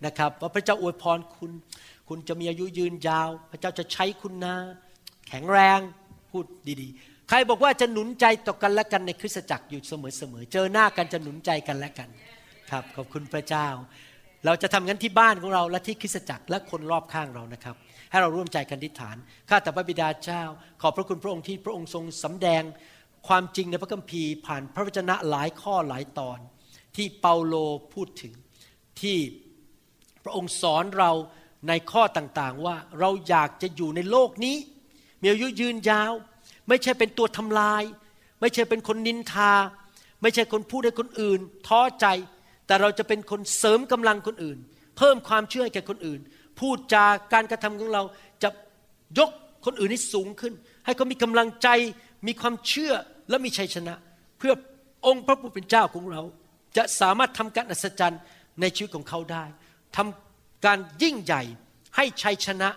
นะครับว่าพระเจ้าอวยพรคุณ คุณจะมีอายุยืนยาว พระเจ้าจะใช้คุณนะ แข็งแรงพูดดีๆ ใครบอกว่าจะหนุนใจต่อกันและกันในคริสตจักรอยู่เสมอๆ เจอหน้ากันจะหนุนใจกันและกัน ครับ ขอบคุณพระเจ้า เราจะทำงั้นที่บ้านของเราและที่คริสตจักรและคนรอบข้างเรานะครับ ให้เราร่วมใจกันทิฏฐาน ข้าแต่พระบิดาเจ้า ขอบพระคุณพระองค์ที่พระองค์ทรงสำแดงความจริงในพระคัมภีร์ผ่านพระวจนะหลายข้อหลายตอน ที่เปาโลพูดถึงที่พระองค์สอนเราในข้อต่างๆว่าเราอยากจะอยู่ในโลกนี้ มีอายุยืนยาว ไม่ใช่เป็นตัวทำลาย ไม่ใช่เป็นคนนินทา ไม่ใช่คนพูดให้คนอื่น ท้อใจ แต่เราจะเป็นคนเสริมกำลังคนอื่น เพิ่มความเชื่อให้แก่คนอื่น พูดจาการกระทำของเราจะยกคนอื่นให้สูงขึ้น ให้เขามีกำลังใจ มีความเชื่อและมีชัยชนะ เพื่อองค์พระผู้เป็นเจ้าของเรา จะสามารถทำการอัศจรรย์ในชีวิตของเขาได้ทำการยิ่งใหญ่ให้ชัยชนะ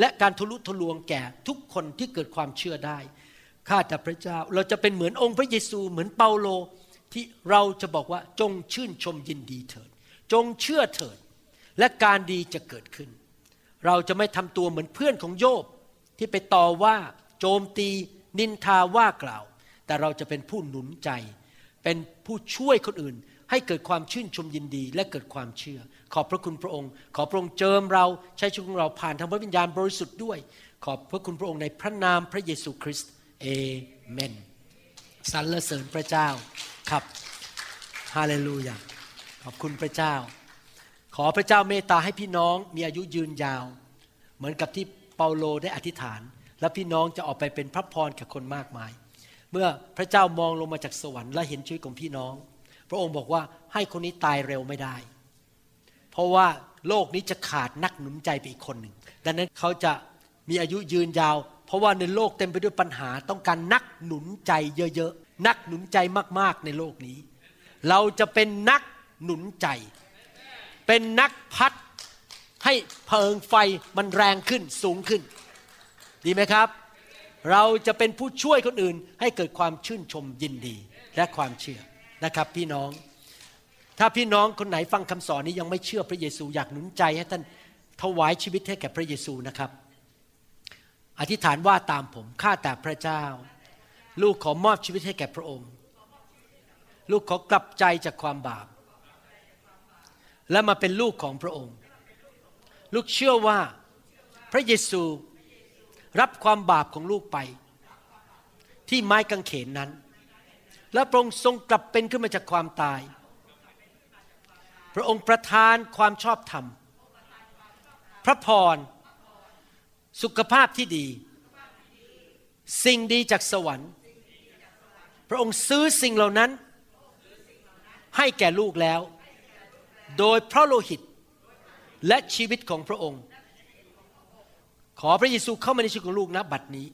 และการทะลุทะลวงแก่ทุกคนที่เกิดความเชื่อได้ ข้าแต่พระเจ้าเราจะเป็นเหมือนองค์พระเยซูเหมือนเปาโลที่เราจะบอกว่าจงชื่นชมยินดีเถิด จงเชื่อเถิด และการดีจะเกิดขึ้น เราจะไม่ทำตัวเหมือนเพื่อนของโยบที่ไปต่อว่าโจมตีนินทาว่ากล่าว แต่เราจะเป็นผู้หนุนใจ เป็นผู้ช่วยคนอื่น ให้เกิดความชื่นชมยินดีและเกิดความเชื่อ ขอบพระคุณพระองค์ ขอพระองค์เจิมเราใช้ชีวิตของเราผ่านทางพระวิญญาณบริสุทธิ์ด้วย ขอบพระคุณพระองค์ในพระนามพระเยซูคริสต์ เอเมนสรรเสริญพระเจ้าครับฮาเลลูยาขอบคุณพระเจ้า ขอพระเจ้าเมตตาให้พี่น้องมีอายุยืนยาว เหมือนกับที่เปาโลได้อธิษฐาน และพี่น้องจะออกไปเป็นพระพรแก่คนมากมาย เมื่อพระเจ้ามองลงมาจากสวรรค์และเห็นชีวิตของพี่น้อง พระองค์บอกว่าให้คนนี้ตายเร็วไม่ได้ เพราะว่าโลกนี้จะขาดนักหนุนใจไปอีกคนหนึ่งดังนั้นเขาจะมีอายุยืนยาว เพราะว่าในโลกเต็มไปด้วยปัญหาต้องการนักหนุนใจเยอะๆนักหนุนใจมากๆในโลกนี้ เราจะเป็นนักหนุนใจ เป็นนักพัดให้เพลิงไฟมันแรงขึ้นสูงขึ้น ดีไหมครับ เราจะเป็นผู้ช่วยคนอื่น ให้เกิดความชื่นชมยินดีและความเชื่อนะครับพี่น้อง ถ้าพี่น้องคนไหนฟังคำสอนนี้ยังไม่เชื่อพระเยซูอยากหนุนใจให้ท่านถวายชีวิตให้แก่พระเยซูนะครับ อธิษฐานว่าตามผมข้าแต่พระเจ้า ลูกขอมอบชีวิตให้แก่พระองค์ ลูกขอกลับใจจากความบาป และมาเป็นลูกของพระองค์ ลูกเชื่อว่าพระเยซูรับความบาปของลูกไป ที่ไม้กางเขนนั้น และพระองค์ทรงกลับเป็นขึ้นมาจากความตาย พระองค์ประทานความชอบธรรม พระพร สุขภาพที่ดี สิ่งดีจากสวรรค์ พระองค์ซื้อสิ่งเหล่านั้น ให้แก่ลูกแล้ว โดยพระโลหิตและชีวิตของพระองค์ ขอพระเยซูเข้ามาในชีวิตของลูกนะบัดนี้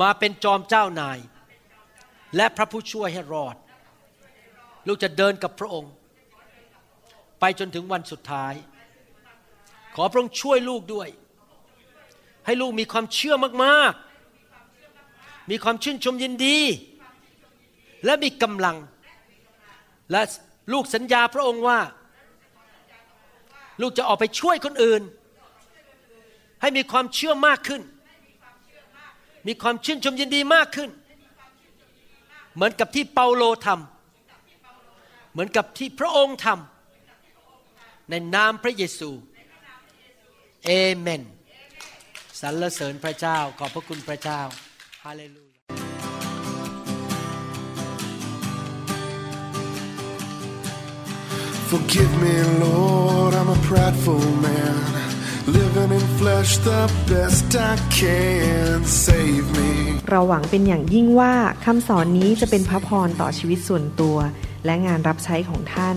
มาเป็นจอมเจ้านาย และพระผู้ช่วยให้รอด ลูกจะเดินกับพระองค์ ไปจนถึงวันสุดท้าย ขอพระองค์ช่วยลูกด้วย ให้ลูกมีความเชื่อมากๆ มีความชื่นชมยินดี และมีกำลัง และลูกสัญญาพระองค์ว่า ลูกจะออกไปช่วยคนอื่น ให้มีความเชื่อมากขึ้น มีความชื่นชมยินดีมากขึ้น เหมือนกับที่เปาโลทำเหมือนกับที่พระองค์ทำในนามพระเยซู เอเมนสรรเสริญพระเจ้าขอบพระคุณพระเจ้าฮาเลลูยาเราหวังเป็นอย่างยิ่งว่าคำสอนนี้จะเป็นพระพรต่อชีวิตส่วนตัว และงานรับใช้ของท่าน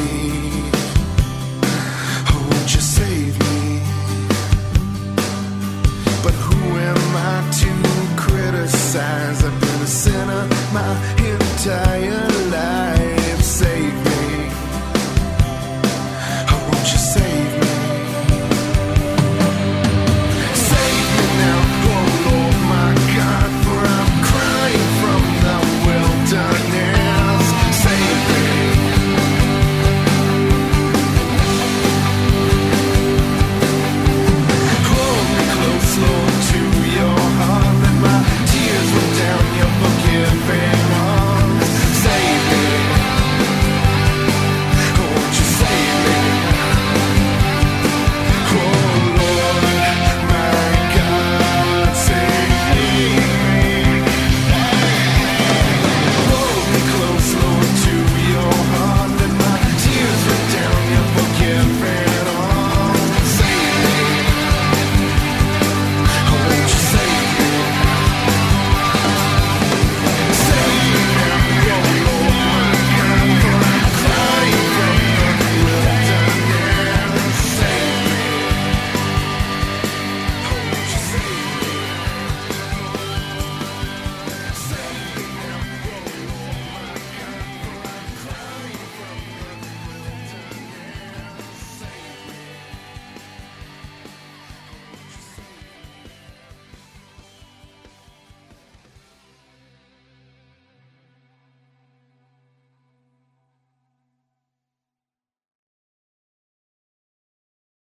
I've been a sinner my entire